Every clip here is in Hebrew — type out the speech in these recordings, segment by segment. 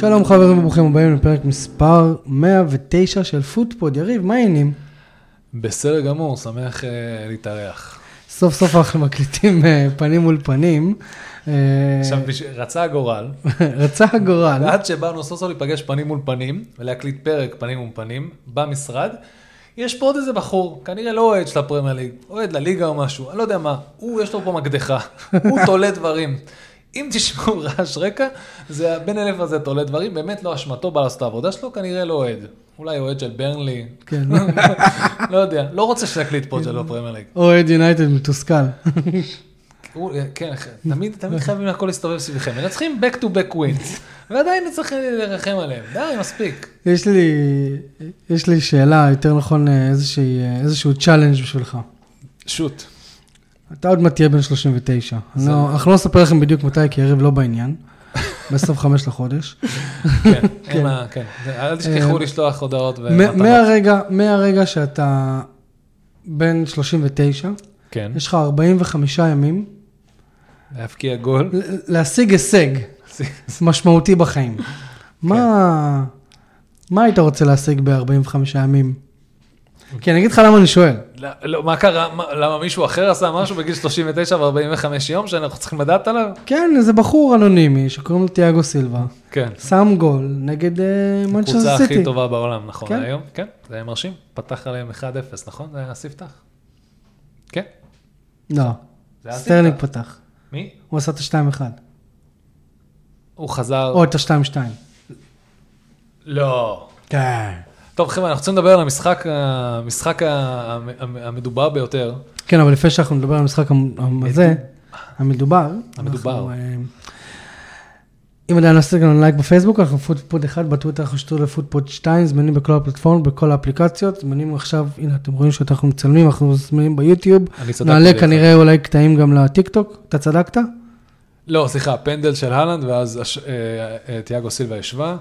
שלום חברים וברוכים הבאים לפרק מספר 109 של פוטפוד. יריב, מה העניינים? בסדר גמור, שמח uh, להתארח. סוף סוף אנחנו מקליטים uh, פנים מול פנים. אה, עכשיו, רצה הגורל. רצה הגורל. ועד שבאנו סוף סוף להיפגש פנים מול פנים, ולהקליט פרק פנים מול פנים, במשרד, יש פה עוד איזה בחור, כנראה לא אוהד של הפרמייר ליג, אוהד לליגה או משהו, אני לא יודע מה, הוא, יש לו פה מקדחה, הוא תולה דברים. אם תשמעו רעש רקע, זה הבן אלף הזה תולה דברים, באמת לא אשמתו, בא לעשות את העבודה שלו, כנראה לא אוהד. אולי אוהד של ברנלי, כן. לא יודע, לא רוצה שנקליט פה של הפרמייר ליג. אוהד יונייטד מתוסכל. כן, תמיד, תמיד חייבים הכל להסתובב סביבכם. מנצחים back to back wins, ועדיין צריך לרחם עליהם. די, מספיק. יש לי, יש לי שאלה, יותר נכון איזשהו challenge בשבילך. shoot. אתה עוד מעט תהיה בן 39. לא, אנחנו לא נספר לכם בדיוק מתי, כי יריב לא בעניין. ב-25 לחודש. כן, כן, כן. אל תשכחו אה, לשלוח הודעות ומתנות. מהרגע שאתה בן 39, כן. יש לך 45 ימים. להבקיע גול. להשיג הישג משמעותי בחיים. כן. מה היית רוצה להשיג ב-45 ימים? כי אני אגיד לך למה אני שואל. לא, מה קרה, למה מישהו אחר עשה משהו בגיל 39 ו-45 יום שאנחנו צריכים לדעת עליו? כן, איזה בחור אנונימי שקוראים לו תיאגו סילבה. כן. שם גול נגד מנצ'סטר סיטי. הקבוצה הכי טובה בעולם, נכון, כן? היום? כן, זה היה מרשים. פתח עליהם 1-0, נכון? זה היה הספתח. כן. לא, סטרלינג פתח. מי? הוא עשה את ה-2-1. הוא חזר... או את ה-2-2. לא. כן. טוב חבר'ה, אנחנו רוצים לדבר על המשחק, המשחק המדובר ביותר. כן, אבל לפני שאנחנו נדבר על המשחק הזה, המדובר, המדובר. אה, אם עדיין לא עשיתם לנו לייק בפייסבוק, אנחנו פודפוד 1, בטוויטר אנחנו שטוח לפודפוד 2, זמינים בכל הפלטפורמות, בכל האפליקציות, זמינים עכשיו, הנה אתם רואים שאנחנו מצלמים, אנחנו זמינים ביוטיוב, נעלה כנראה אולי קטעים גם לטיק אתה צדקת? לא, סליחה, פנדל של הלנד, ואז אה, אה, תיאגו סילבה ישבה.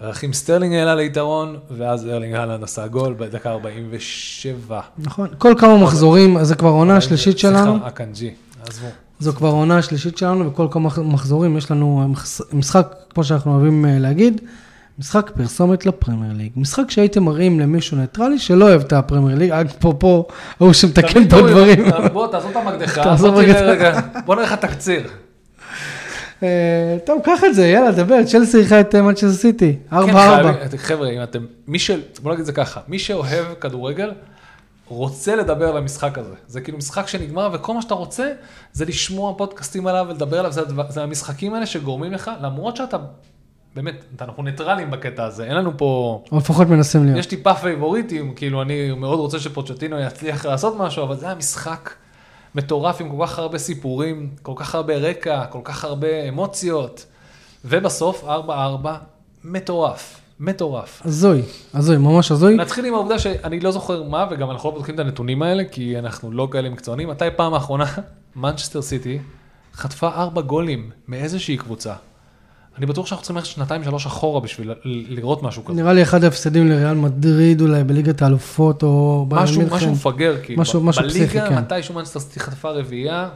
רחים סטרלינג העלה ליתרון, ואז ארלינג הולנד עשה גול בדקה 47. נכון, כל כמה מחזורים, אז זה כבר עונה השלישית שלנו. סליחה, אקנג'י, עזבו. זו כבר עונה השלישית שלנו, וכל כמה מחזורים יש לנו משחק, כמו שאנחנו אוהבים אה, להגיד, משחק פרסומת לפרמייר ליג. משחק שהייתם מראים למישהו ניטרלי שלא אוהב את הפרמייר ליג, אפרופו, ההוא שמתקן פה דברים. בוא, תעזור את המקדחה, בוא נראה לך תקציר. אה, טוב, קח את זה, יאללה, דבר, צ'לסי אירחה את מנצ'סטר סיטי, 4-4. כן, חבר'ה, אם אתם, מי ש... בוא נגיד את זה ככה, מי שאוהב כדורגל, רוצה לדבר על המשחק הזה. זה כאילו משחק שנגמר, וכל מה שאתה רוצה, זה לשמוע פודקאסטים עליו ולדבר עליו, זה, זה המשחקים האלה שגורמים לך, למרות שאתה, באמת, אנחנו ניטרלים בקטע הזה, אין לנו פה... או לפחות מנסים להיות. יש טיפה פייבוריטים, כאילו, אני מאוד רוצה שפוצ'טינו יצליח לעשות משהו, אבל זה המשחק. מטורף עם כל כך הרבה סיפורים, כל כך הרבה רקע, כל כך הרבה אמוציות, ובסוף 4-4 מטורף. מטורף. הזוי, הזוי, ממש הזוי. נתחיל עם העובדה שאני לא זוכר מה, וגם אנחנו לא בודקים את הנתונים האלה, כי אנחנו לא כאלה מקצוענים. מתי פעם האחרונה, מנצ'סטר סיטי חטפה ארבע גולים מאיזושהי קבוצה. אני בטוח שאנחנו צריכים ללכת שנתיים שלוש אחורה בשביל לראות משהו כזה. נראה לי אחד ההפסדים לריאל מדריד אולי בליגת האלופות או משהו, משהו מפגר, כאילו. משהו, משהו פסיכי, כן. בליגה, מתישהו מנסטר סיטי חטפה רביעייה,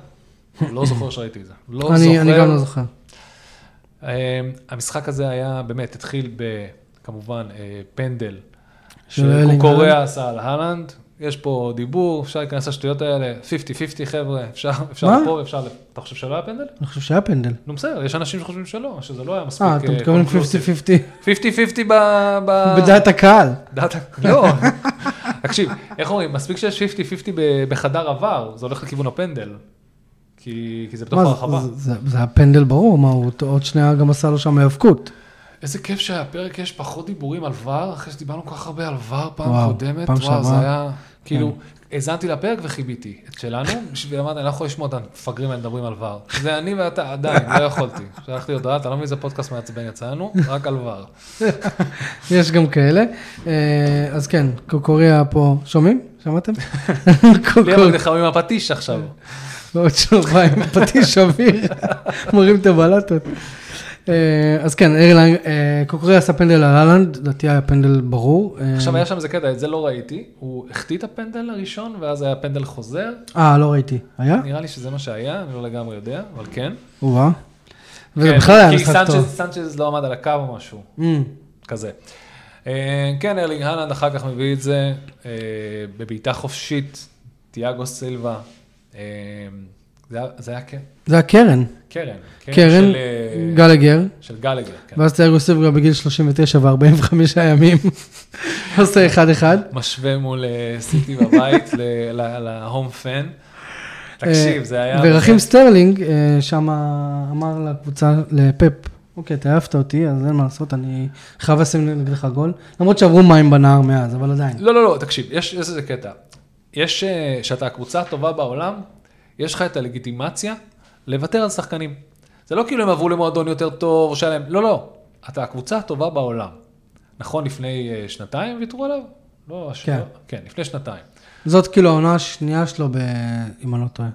לא זוכר שראיתי את זה. לא אני, זוכר. אני גם לא זוכר. אמ, המשחק הזה היה, באמת, התחיל בכמובן אה, פנדל, שקוקוריאה עשה על הלנד, יש פה דיבור, אפשר להיכנס לשטויות האלה, 50-50 חבר'ה, אפשר, אפשר פה ואפשר, אתה חושב שלא היה פנדל? אני חושב שהיה פנדל. נו בסדר, יש אנשים שחושבים שלא, שזה לא היה מספיק. אה, אתה מתכוון 50-50. 50-50 ב... בדעת הקהל. דעת, לא, תקשיב, איך אומרים, מספיק שיש 50-50 בחדר עבר, זה הולך לכיוון הפנדל. כי, כי זה בתוך הרחבה. זה, זה הפנדל ברור, מה, הוא עוד שנייה גם עשה לו שם האבקות. איזה כיף שהפרק יש פחות דיבורים על ור, אחרי שדיברנו כל כך הרבה על ור פעם וואו, קודמת. פעם וואו, זה היה, כאילו, כן. האזנתי לפרק וחיביתי את שלנו, בשביל אמרתי, אני לא יכול לשמוע את המפגרים האלה מדברים על ור. זה אני ואתה, עדיין, לא יכולתי. שלחתי הודעה, אתה לא מבין איזה פודקאסט מעצבן יצא לנו, רק על ור. יש גם כאלה. אה, אז כן, קוקוריה פה, שומעים? שמעתם? לי אבל נחמים הפטיש עכשיו. ועוד שלוחה עם פטיש אוויר, מורים את הבלטות. אה, אז כן, ארלנג, אה, קוקרי עשה פנדל על אהלנד, לדעתי היה פנדל ברור. אה, עכשיו היה שם איזה קטע, את זה לא ראיתי, הוא החטיא את הפנדל הראשון, ואז היה פנדל חוזר. אה, לא ראיתי. היה? נראה לי שזה מה שהיה, אני לא לגמרי יודע, אבל כן. או-אה. וזה כן, בכלל היה כי משחק טוב. סנצ'ז לא עמד על הקו או משהו, Mm. כזה. כן, ארלינג הלנד אחר כך מביא את זה בבעיטה חופשית, תיאגו סילבה. אה, זה היה- זה היה כן, זה הקרן, קרן. קרן, של, אה, גלגר, של גלגר, כן. ואז תיאגו סילבה בגיל 39 ו-45 ימים, עושה 1-1. משווה מול אה, סיטי בבית ל-home fan. תקשיב, זה היה... ורחים באמת- סטרלינג אה, שם אמר לקבוצה, לפפ, אוקיי, אתה העפת אותי, אז אין מה לעשות, אני חייב לשים נגדך גול. למרות שעברו מים בנהר מאז, אבל עדיין. לא, לא, לא, תקשיב, יש איזה קטע. יש, אה, שאתה הקבוצה הטובה בעולם, יש לך את הלגיטימציה לוותר על שחקנים. זה לא כאילו הם עברו למועדון יותר טוב, או שהיה להם, לא, לא, אתה הקבוצה הטובה בעולם. נכון, לפני אה, שנתיים ויתרו עליו? לא, כן. לא, כן, לפני שנתיים, זאת כאילו העונה השנייה שלו, ב... אם אני לא טועה.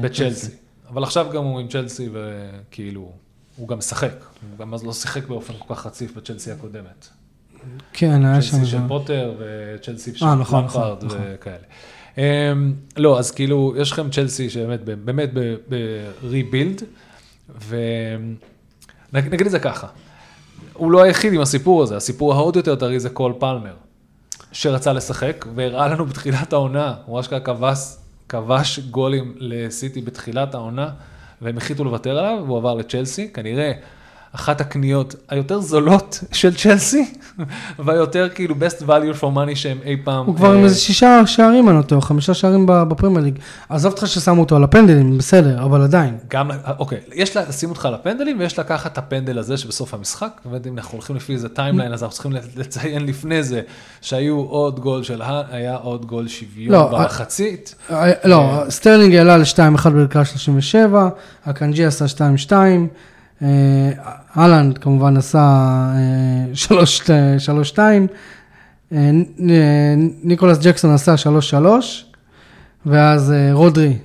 בצ'לסי. אבל עכשיו גם הוא עם צ'לסי, וכאילו, הוא גם משחק. הוא גם אז לא שיחק באופן כל כך רציף בצ'לסי הקודמת. כן, היה שם... צ'לסי של פוטר וצ'לסי של אה, נכון, למפרד נכון, וכאלה. אמ, לא, אז כאילו, יש לכם צ'לסי שבאמת, באמת ב-rebuild, ונגיד את זה ככה, הוא לא היחיד עם הסיפור הזה, הסיפור העוד יותר טרי זה קול פלמר, שרצה לשחק, והראה לנו בתחילת העונה, הוא אשכרה כבש, כבש גולים לסיטי בתחילת העונה, והם החליטו לוותר עליו, והוא עבר לצ'לסי, כנראה אחת הקניות היותר זולות של צ'לסי, והיותר כאילו best value for money שהם אי פעם... הוא כבר עם אה, איזה שישה שערים, אני לא טועה, חמישה שערים בפרמייר ליג. עזוב אותך ששמו אותו על הפנדלים, בסדר, אבל עדיין. גם, אוקיי, יש לשים אותך על הפנדלים ויש לקחת את הפנדל הזה שבסוף המשחק, ואם אנחנו הולכים לפי איזה טיימליין, אז אנחנו צריכים לציין לפני זה שהיו עוד גול של, ה- היה עוד גול שוויון לא, במחצית. אה, לא, סטרלינג העלה ל-2-1 בדקה 37, אקנג'י עשה 2-2, אה, אהלנד כמובן עשה אה, 3-2, אה, אה, ניקולס ג'קסון עשה 3-3, ואז אה, רודרי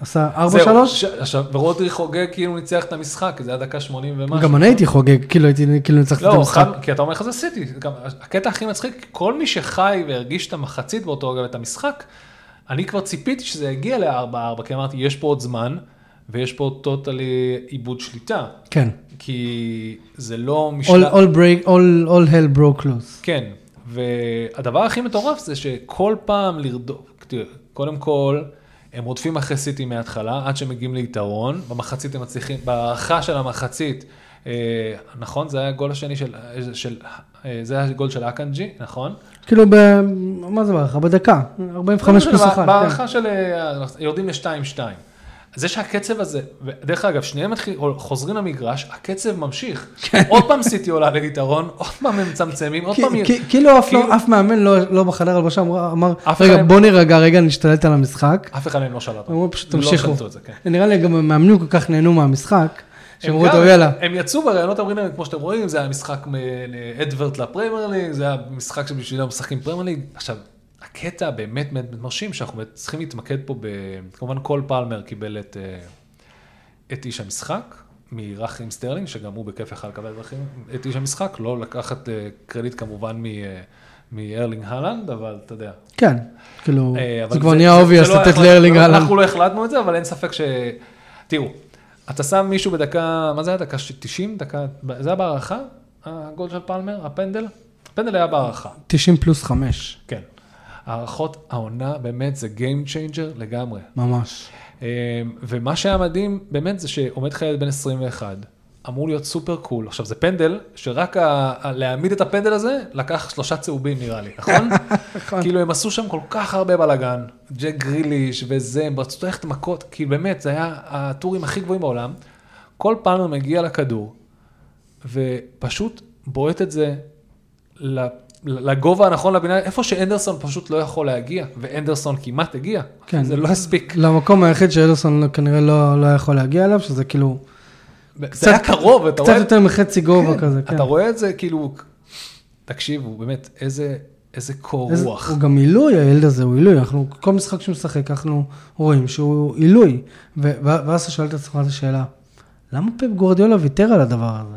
עשה 4-3. זהו, ש- עכשיו, ורודרי חוגג כאילו ניצח את המשחק, כי זה היה דקה 80 ומשהו. גם אני הייתי חוגג, כאילו הייתי, כאילו ניצחתי את לא, המשחק. חד, כי אתה אומר לך זה סיטי, גם הקטע הכי מצחיק, כל מי שחי והרגיש את המחצית באותו רגע ואת המשחק, אני כבר ציפיתי שזה יגיע ל-4-4, כי אמרתי, יש פה עוד זמן, ויש פה טוטלי עיבוד שליטה, כן. כי זה לא All, משלב... all, break, all, all hell broke loose. כן, והדבר הכי מטורף זה שכל פעם לרדוף, תראה, קודם כל, הם רודפים אחרי סיטי מההתחלה, עד שהם מגיעים ליתרון, במחצית הם מצליחים, בהערכה של המחצית, אה, נכון? זה היה הגול השני של, של אה, זה היה הגול של אקנג'י, נכון? כאילו, ב... מה זה בערך? בדקה, 45 פלוס 1. בהערכה של, אה, יורדים ל-2-2. זה שהקצב הזה, ודרך אגב, שניהם מתחיל, חוזרים למגרש, הקצב ממשיך. עוד פעם סיטי עולה ליתרון, עוד פעם הם מצמצמים, עוד פעם... כאילו אף כאילו- אף מאמן לא- לא בחדר הלבשה אמר, רגע בוא נירגע רגע, נשתלט על המשחק. אף אחד מהם לא שלט. אמרו פשוט לא תמשיכו. כן. נראה לי גם המאמנים כל כך נהנו מהמשחק, הם גם- יאללה. הם יצאו בראיונות, אומרים להם, כמו שאתם רואים, זה היה משחק מאדוורט לפרמייר ליג, זה היה משחק שבשבילם משחקים פרמייר ליג. עכשיו, הקטע באמת באמת מרשים, שאנחנו צריכים להתמקד פה, ב... כמובן כל פלמר קיבל את, אה, את איש המשחק, מרחים סטרלינג, שגם הוא בכיף יכל לקבל את איש המשחק, לא לקחת אה, קרדיט כמובן מ... אה, מארלינג הלנד, אבל אתה יודע. כן, כאילו, זה כבר נהיה obvious לא לתת החלט- לארלינג לא- אהלן. אנחנו לא החלטנו את זה, אבל אין ספק ש... תראו, אתה שם מישהו בדקה, מה זה היה? דקה 90? דקה... זה היה בהארכה? הגול של פלמר? הפנדל? הפנדל היה בהארכה, 90 פלוס 5, כן. הארכות העונה באמת זה Game Changer לגמרי. ממש. אה, ומה שהיה מדהים באמת זה שעומד לך ילד בן 21, אמור להיות סופר קול. עכשיו זה פנדל, שרק ה- להעמיד את הפנדל הזה לקח שלושה צהובים נראה לי, נכון? נכון. כאילו הם עשו שם כל כך הרבה בלאגן, ג'ק גריליש וזה, הם רצו ללכת מכות, כאילו באמת, זה היה הטורים הכי גבוהים בעולם. כל פעם הוא מגיע לכדור, ופשוט בועט את זה לגובה הנכון לבניין, איפה שאנדרסון פשוט לא יכול להגיע, ואנדרסון כמעט הגיע, כן. זה לא הספיק. למקום היחיד שאלסון כנראה לא לא יכול להגיע אליו, שזה כאילו, זה היה קרוב, אתה קצת רואה, יותר מחצי גובה כזה, כן. אתה רואה את זה כאילו, תקשיבו, באמת, איזה, איזה קור איזה- רוח. הוא גם עילוי, הילד הזה הוא עילוי, אנחנו, כל משחק שהוא משחק, אנחנו רואים שהוא עילוי. ואז אתה שואל את עצמך את השאלה, למה פפ גורדיולה ויתר על הדבר הזה?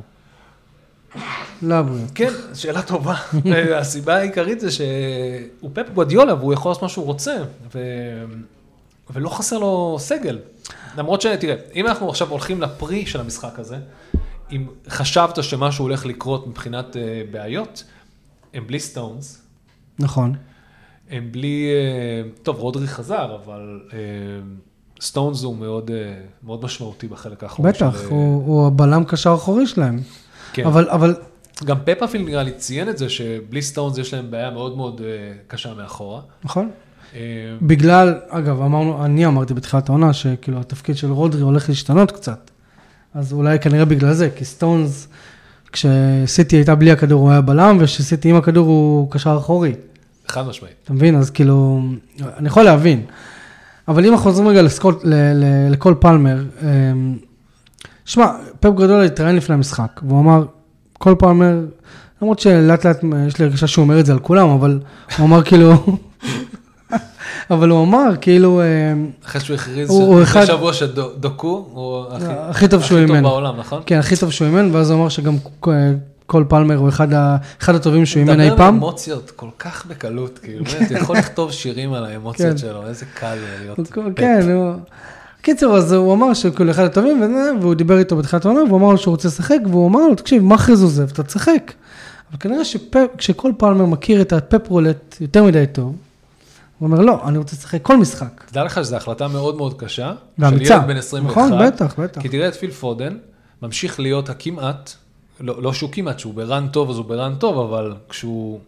לא הבריאות. כן, שאלה טובה. הסיבה העיקרית זה שהוא פפ גואדיולה והוא יכול לעשות מה שהוא רוצה, ו... ולא חסר לו סגל. למרות שתראה, אם אנחנו עכשיו הולכים לפרי של המשחק הזה, אם חשבת שמשהו הולך לקרות מבחינת אה, בעיות, הם בלי סטונס, נכון. הם בלי, אה, טוב, רודרי חזר, אבל אה, סטונס הוא מאוד, מאוד משמעותי בחלק האחרון. בטח, של, הוא הוא הבלם קשר אחורי שלהם. כן. אבל, אבל, גם פפ אפילו נראה לי ציין את זה, שבלי סטונס יש להם בעיה מאוד מאוד אה, קשה מאחורה. נכון? אה, בגלל, אגב, אמרנו, אני אמרתי בתחילת העונה, שכאילו התפקיד של רודרי הולך להשתנות קצת. אז אולי כנראה בגלל זה, כי סטונס, כשסיטי הייתה בלי הכדור הוא היה בלם, וכשסיטי עם הכדור הוא קשר אחורי. חד משמעית. אתה מבין? אז כאילו, אני יכול להבין. אבל אם אנחנו חוזרים רגע לסקול, ל, ל, לקול פלמר, אמ, שמע, פפ גרדולה התראיין לפני המשחק, והוא אמר, כל פלמר, למרות שלאט לאט יש לי הרגשה שהוא אומר את זה על כולם, אבל הוא אמר כאילו, אבל הוא אמר כאילו, אמ, אחרי שהוא הכריז הוא- אחד- שבוע שדוקו הוא הכי הכי טוב שהוא הכי טוב אימן. בעולם, נכון? כן, הכי טוב שהוא אימן, ואז הוא אמר שגם כל פלמר הוא אחד, ה, אחד הטובים שהוא אימן אי מדבר פעם. באמוציות כל כך בקלות, כאילו, באמת, יכול לכתוב שירים על האמוציות כן. שלו, איזה קל להיות. כן, הוא... קיצור, אז הוא אמר שהוא כאילו אחד הטובים, וזה, והוא דיבר איתו בתחילת העונה, והוא אמר לו שהוא רוצה לשחק, והוא אמר לו, תקשיב, מאחרז עוזב, אתה תשחק. אבל כנראה שכשכל פלמר מכיר את הפפ רולט יותר מדי טוב, הוא אומר, לא, אני רוצה לשחק כל משחק. תדע לך שזו החלטה מאוד מאוד קשה, של ואמיצה. ילד בן 21. נכון, בטח, בטח. כי תראה את פיל פודן, ממשיך להיות הכמעט, לא, לא שהוא כמעט, שהוא ברן טוב, אז הוא ברן טוב, אבל כשהוא,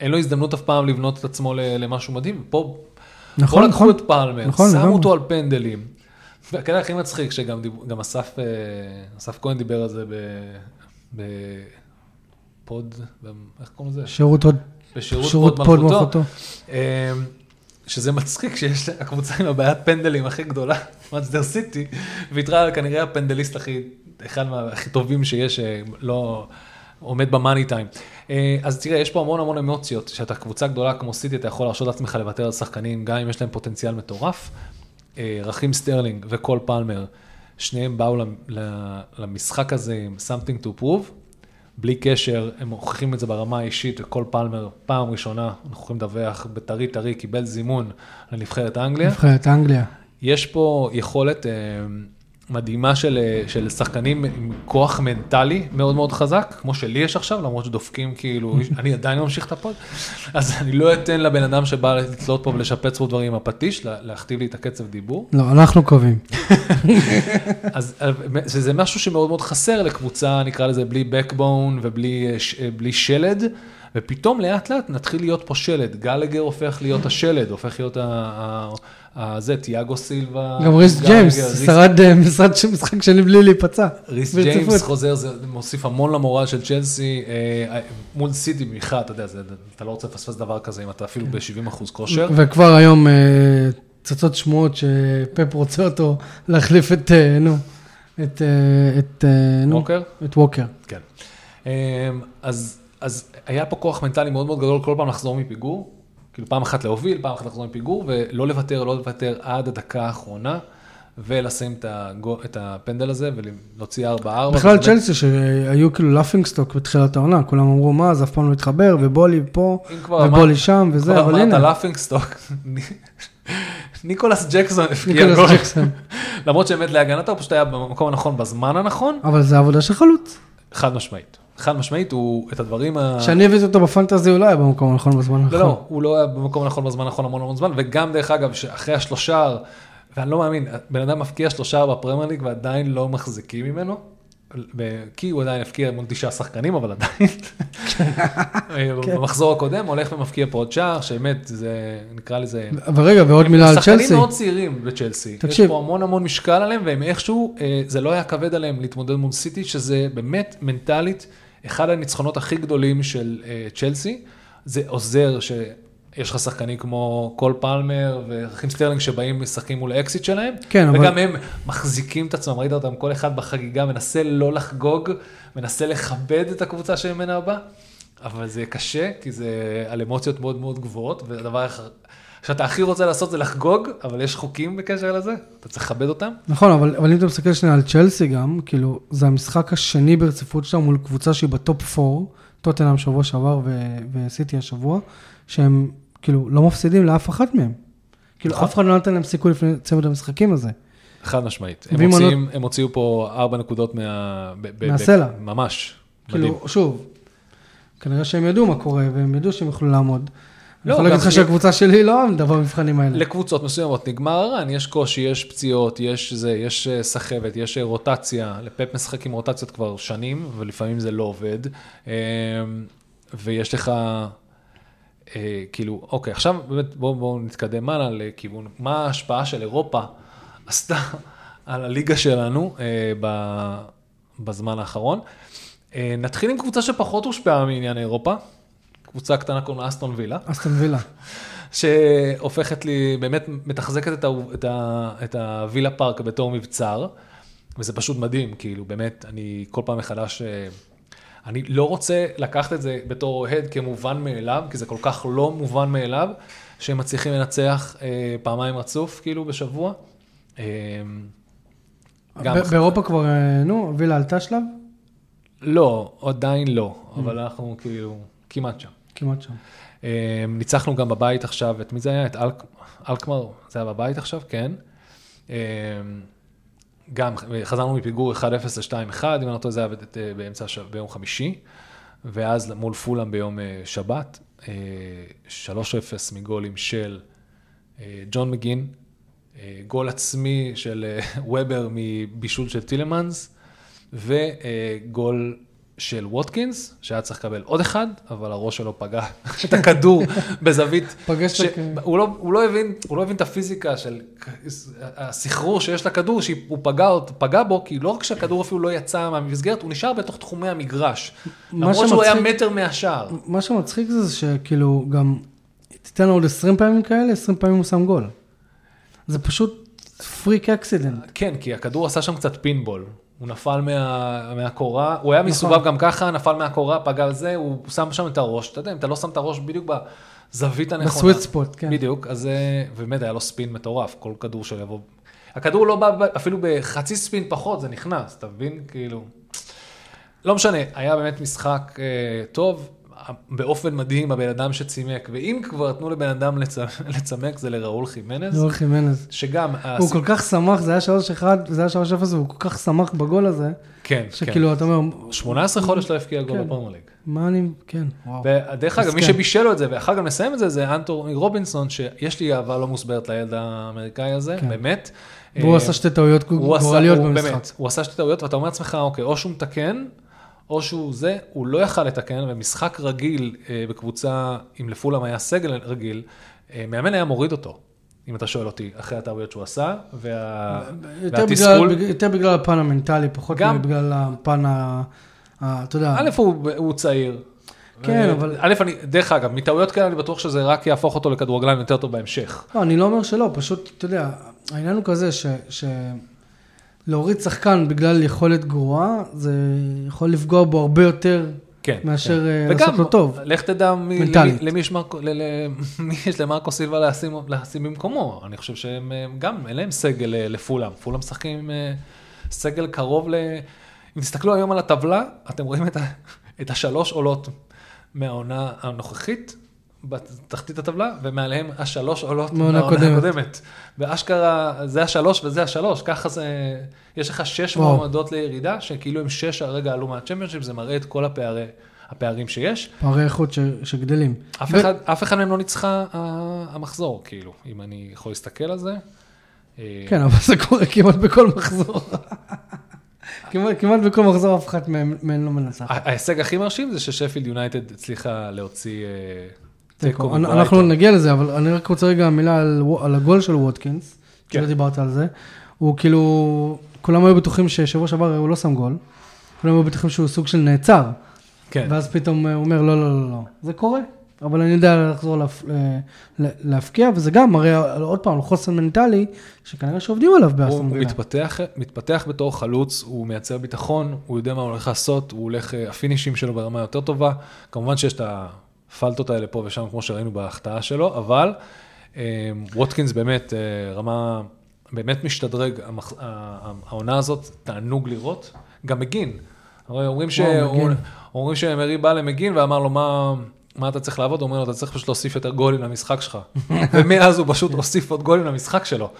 אין לו הזדמנות אף פעם לבנות את עצמו למשהו מדהים. פה, נכון, פה לקחו נכון. את פלמר, נכון, שמו לגמרי. אותו על פנדלים. והקטע הכי מצחיק, שגם דיב, אסף, אה, אסף כהן דיבר על זה ב- בפוד, איך קוראים לזה? שירות עוד, בשירות שירות פוד פוד מלכותו. אמ, שזה מצחיק שיש הקבוצה עם הבעיית פנדלים הכי גדולה, מנצ'סטר סיטי, ויתרה כנראה הפנדליסט הכי, אחד מהכי טובים שיש, אה, לא עומד ב money time. אה, אז תראה, יש פה המון המון אמוציות, שאתה קבוצה גדולה כמו סיטי, אתה יכול להרשות לעצמך לוותר על שחקנים, גם אם יש להם פוטנציאל מטורף. אה, רחים סטרלינג וקול פלמר, שניהם באו למשחק הזה עם something to prove. בלי קשר, הם מוכיחים את זה ברמה האישית, וקול פלמר, פעם ראשונה, אנחנו יכולים לדווח, בטרי טרי, קיבל זימון לנבחרת אנגליה. נבחרת אנגליה. יש פה יכולת אה, מדהימה של, אה, של שחקנים עם כוח מנטלי מאוד מאוד חזק, כמו שלי יש עכשיו, למרות שדופקים כאילו, אני עדיין ממשיך את הפוד, אז אני לא אתן לבן אדם שבא לתלות פה ולשפץ פה דברים עם הפטיש, לה- להכתיב לי את הקצב דיבור. לא, אנחנו קובעים. אז אה, זה, זה משהו שמאוד מאוד חסר לקבוצה, נקרא לזה בלי backbone ובלי אה, שלד, ופתאום לאט לאט נתחיל להיות פה שלד. גלאגר הופך להיות השלד, הופך להיות ה... זה, תיאגו סילבה. גם ריס ג'יימס, שרד אה, משרד של משחק שני בלי להיפצע. ריס. ג'יימס חוזר, זה מוסיף המון למורל של צ'לסי, אה, אה, מול סיטי במיוחד, אתה יודע, אתה לא רוצה לפספס דבר כזה אם אתה אפילו ב-70 אחוז כושר. וכבר היום צצות שמועות שפפ רוצה אותו להחליף את, נו, את, את, נו? את ווקר. כן. אז, אז היה פה כוח מנטלי מאוד מאוד גדול כל פעם לחזור מפיגור, כאילו פעם אחת להוביל, פעם אחת לחזור מפיגור, ולא לוותר, לא לוותר עד הדקה האחרונה, ולשים את, הגו, את הפנדל הזה ולהוציא 4-4. בכלל צ'לסי שהיו כאילו laughing stock בתחילת העונה, כולם אמרו מה, זה אף פעם לא התחבר, ובולי פה, כבר ובולי אמרת- שם וזה, כבר אבל אמרת הנה, laughing stock, ניקולס ג'קסון הבקיע ניקולס גול, ג'קסון. למרות שבאמת להגנתו הוא פשוט היה במקום הנכון בזמן הנכון, אבל זה עבודה של חלוץ. חד משמעית. חד משמעית, הוא את הדברים ה... כשאני הבאתי אותו בפנטזי הוא לא היה במקום הנכון בזמן לא, הנכון. לא, הוא לא היה במקום הנכון בזמן הנכון המון המון זמן, וגם דרך אגב, שאחרי השלושה, ואני לא מאמין, בן אדם מפקיע שלושה בפרמייר ליג ועדיין לא מחזיקים ממנו, כי הוא עדיין הפקיע מול תשעה שחקנים, אבל עדיין. במחזור הקודם הולך ומפקיע פה עוד שער, שבאמת, זה נקרא לזה... אבל רגע, ועוד מילה על שחקנים צ'לסי. מאוד צעירים בצ'לסי. תקשיב. יש פה המון המון משקל עליהם, והם איכשהו, אה, זה לא היה כבד עליהם להתמודד מול סיטי, שזה באמת מנטלית, אחד הניצחונות הכי גדולים של אה, צ'לסי. זה עוזר שיש לך שחקנים כמו קול פלמר ורחים סטרלינג שבאים משחקים מול האקסית שלהם, כן, אבל- וגם הם מחזיקים את עצמם, ראית אותם, כל אחד בחגיגה מנסה לא לחגוג, מנסה לכבד את הקבוצה שממנה הוא בא, אבל זה קשה, כי זה על אמוציות מאוד מאוד גבוהות, והדבר שאתה הכי רוצה לעשות זה לחגוג, אבל יש חוקים בקשר לזה, אתה צריך לכבד אותם. נכון, אבל, אבל אם אתה מסתכל שנייה על צ'לסי גם, כאילו, זה המשחק השני ברציפות שלהם מול קבוצה שהיא בטופ 4, טוטנאם שבוע שעבר ו- וסיטי השבוע, שהם כאילו לא מפסידים לאף אחת מהם. כאילו, נכון. אף אחד לא נתן להם סיכוי לפני צמד המשחקים הזה. חד משמעית. הם, מוציאים, הם הוציאו פה ארבע נקודות מה... ב- מהסלע. ממש. מדהים. כאילו, שוב, כנראה שהם ידעו מה קורה, והם ידעו שהם יוכלו לעמוד. אני לא, יכול להגיד לך שהקבוצה שלי לא עמדה במבחנים האלה. לקבוצות מסוימות נגמר הרן, יש קושי, יש פציעות, יש זה, יש אה, סחבת, יש אה, רוטציה, לפפ משחק עם רוטציות כבר שנים, ולפעמים זה לא עובד. אה, ויש לך, אה, כאילו, אוקיי, עכשיו באמת בואו בוא נתקדם הלאה לכיוון, מה ההשפעה של אירופה עשתה על הליגה שלנו אה, ב, בזמן האחרון. אה, נתחיל עם קבוצה שפחות הושפעה מעניין אירופה, קבוצה קטנה קוראים לה אסטון וילה. אסטון וילה. שהופכת לי, באמת מתחזקת את, ה, את, ה, את הווילה פארק בתור מבצר, וזה פשוט מדהים, כאילו, באמת, אני כל פעם מחדש, אה, אני לא רוצה לקחת את זה בתור אוהד כמובן מאליו, כי זה כל כך לא מובן מאליו, שהם מצליחים לנצח אה, פעמיים רצוף, כאילו, בשבוע. אה, גם, באירופה כבר, אה, נו, וילה עלתה שלב? לא, עדיין לא, אבל אנחנו כאילו כמעט שם. כמעט שם. אה, ניצחנו גם בבית עכשיו, את מי זה היה? את אלק, אלקמר, זה היה בבית עכשיו? כן. אה, גם חזרנו מפיגור 1-0 ל-2-1, אם אני לא טועה זה היה באמצע, ביום חמישי, ואז מול פולאם ביום אה, שבת, אה, 3-0 מגולים של אה, ג'ון מגין, אה, גול עצמי של אה, וובר מבישול של טילמנס, וגול של ווטקינס, שהיה צריך לקבל עוד אחד, אבל הראש שלו פגע את הכדור בזווית. פגש ש... את הכ- הוא, לא, הוא, לא הבין, הוא לא הבין את הפיזיקה של הסחרור שיש לכדור, שהוא פגע, פגע בו, כי לא רק שהכדור אפילו לא יצא מהמסגרת, הוא נשאר בתוך תחומי המגרש. למרות שהוא היה שמצחיק- מטר מהשער. מה שמצחיק זה שכאילו גם, תיתן לו עוד 20 פעמים כאלה, 20 פעמים הוא שם גול. זה פשוט freak accident. כן, כי הכדור עשה שם קצת פינבול. הוא נפל מה, מהקורה, הוא היה נכון. מסובב גם ככה, נפל מהקורה, פגע על זה, הוא שם שם את הראש. אתה יודע, אם אתה לא שם את הראש בדיוק בזווית הנכונה. ב sweet spot, כן. בדיוק, אז אה, ובאמת היה לו ספין מטורף, כל כדור שלו יבוא. הכדור לא בא, אפילו בחצי ספין פחות, זה נכנס, אתה מבין? כאילו... לא משנה, היה באמת משחק אה, טוב, באופן מדהים, הבן אדם שצימק, ואם כבר תנו לבן אדם לצ... לצמק, זה לראול חימנז, דור חימנז. שגם... הוא כל כך שמח, זה היה 3-1, זה היה 3-0, והוא כל כך שמח בגול הזה, כן, כן. שכאילו, אתה אומר, 18 חודש לא הבקיע גול כן. בפרמייר ליג. מה אני, כן, וואו. ודרך אגב, מי מסכן. שבישל לו את זה, ואחר כך מסיים את זה, זה אנטוני רובינסון, שיש לי אהבה לא מוסברת לילד האמריקאי הזה, כן. באמת. והוא אה, עשה שתי טעויות גורליות במשחק. הוא עשה שתי טעויות, ואתה אומר לעצמך, אוקיי, או שהוא מתקן, או שהוא זה, הוא לא יכל לתקן, ומשחק רגיל אה, בקבוצה, אם לפולאם היה סגל רגיל, אה, מאמן היה מוריד אותו, אם אתה שואל אותי, אחרי הטעויות שהוא עשה, וה... יותר והתסכול. בגלל, יותר בגלל הפן המנטלי, פחות גם. בגלל הפן ה... ה- אתה יודע, א', הוא, הוא צעיר. כן, ו- אבל- א', אני, דרך אגב, מטעויות כאלה אני בטוח שזה רק יהפוך אותו לכדורגלן יותר טוב בהמשך. לא, אני לא אומר שלא, פשוט, אתה יודע, העניין הוא כזה ש... ש... להוריד שחקן בגלל יכולת גרועה, זה יכול לפגוע בו הרבה יותר כן. מאשר אה, וגם, לעשות לו טוב. לך תדע מי, מנטלית. למי יש, מרקו, ל, ל, מי יש למרקו סילבה לשים, לשים במקומו. אני חושב שהם אה, גם, אין להם סגל אה, לפולאם. פולאם משחקים עם אה, סגל קרוב ל... אם תסתכלו היום על הטבלה, אתם רואים את, ה, את השלוש עולות מהעונה הנוכחית, בתחתית הטבלה, ומעליהם השלוש עולות מהעונה הקודמת. הקודמת. ואשכרה, זה השלוש וזה השלוש, ככה זה, יש לך שש וואו. מועמדות לירידה, שכאילו הם שש הרגע עלו מהצ'מפיונשיפ, זה מראה את כל הפערי, הפערים שיש. פערי איכות ש... שגדלים. אף ו- אחד, אף אחד מהם לא ניצחה המחזור, כאילו, אם אני יכול להסתכל על זה. אה, כן, אבל זה קורה כמעט בכל מחזור. כמעט, כמעט בכל מחזור אף אחת מהן מהן לא מנצחת. ה- ההישג הכי מרשים זה ששפילד יונייטד הצליחה להוציא אה, תיקו. אנחנו נגיע לזה, אבל אני רק רוצה רגע מילה על, על הגול של ווטקינס, כן. שלא דיברת על זה. הוא כאילו, כולם היו בטוחים ששבוע שעבר הוא לא שם גול. כולם היו בטוחים שהוא סוג של נעצר. כן, ואז פתאום הוא אומר, לא, לא, לא, לא. זה קורה, אבל אני יודע לחזור להפ... ל- להפקיע, וזה גם מראה עוד פעם על חוסן מנטלי, שכנראה שעובדים עליו הוא, באסטון הוא. מתפתח, מתפתח בתור חלוץ, הוא מייצר ביטחון, הוא יודע מה הוא הולך לעשות, הוא הולך, אה, הפינישים שלו ברמה יותר טובה. כמובן שיש את הפלטות האלה פה ושם, כמו שראינו בהחטאה שלו, אבל אה, ווטקינס באמת אה, רמה, באמת משתדרג, העונה הזאת, תענוג לראות, גם מגין. הרי אומרים, ש... אומרים שמרי בא למגין ואמר לו מה, מה אתה צריך לעבוד? אומרים לו, אתה צריך פשוט להוסיף יותר גולים למשחק שלך. ומאז הוא פשוט הוסיף עוד גולים למשחק שלו.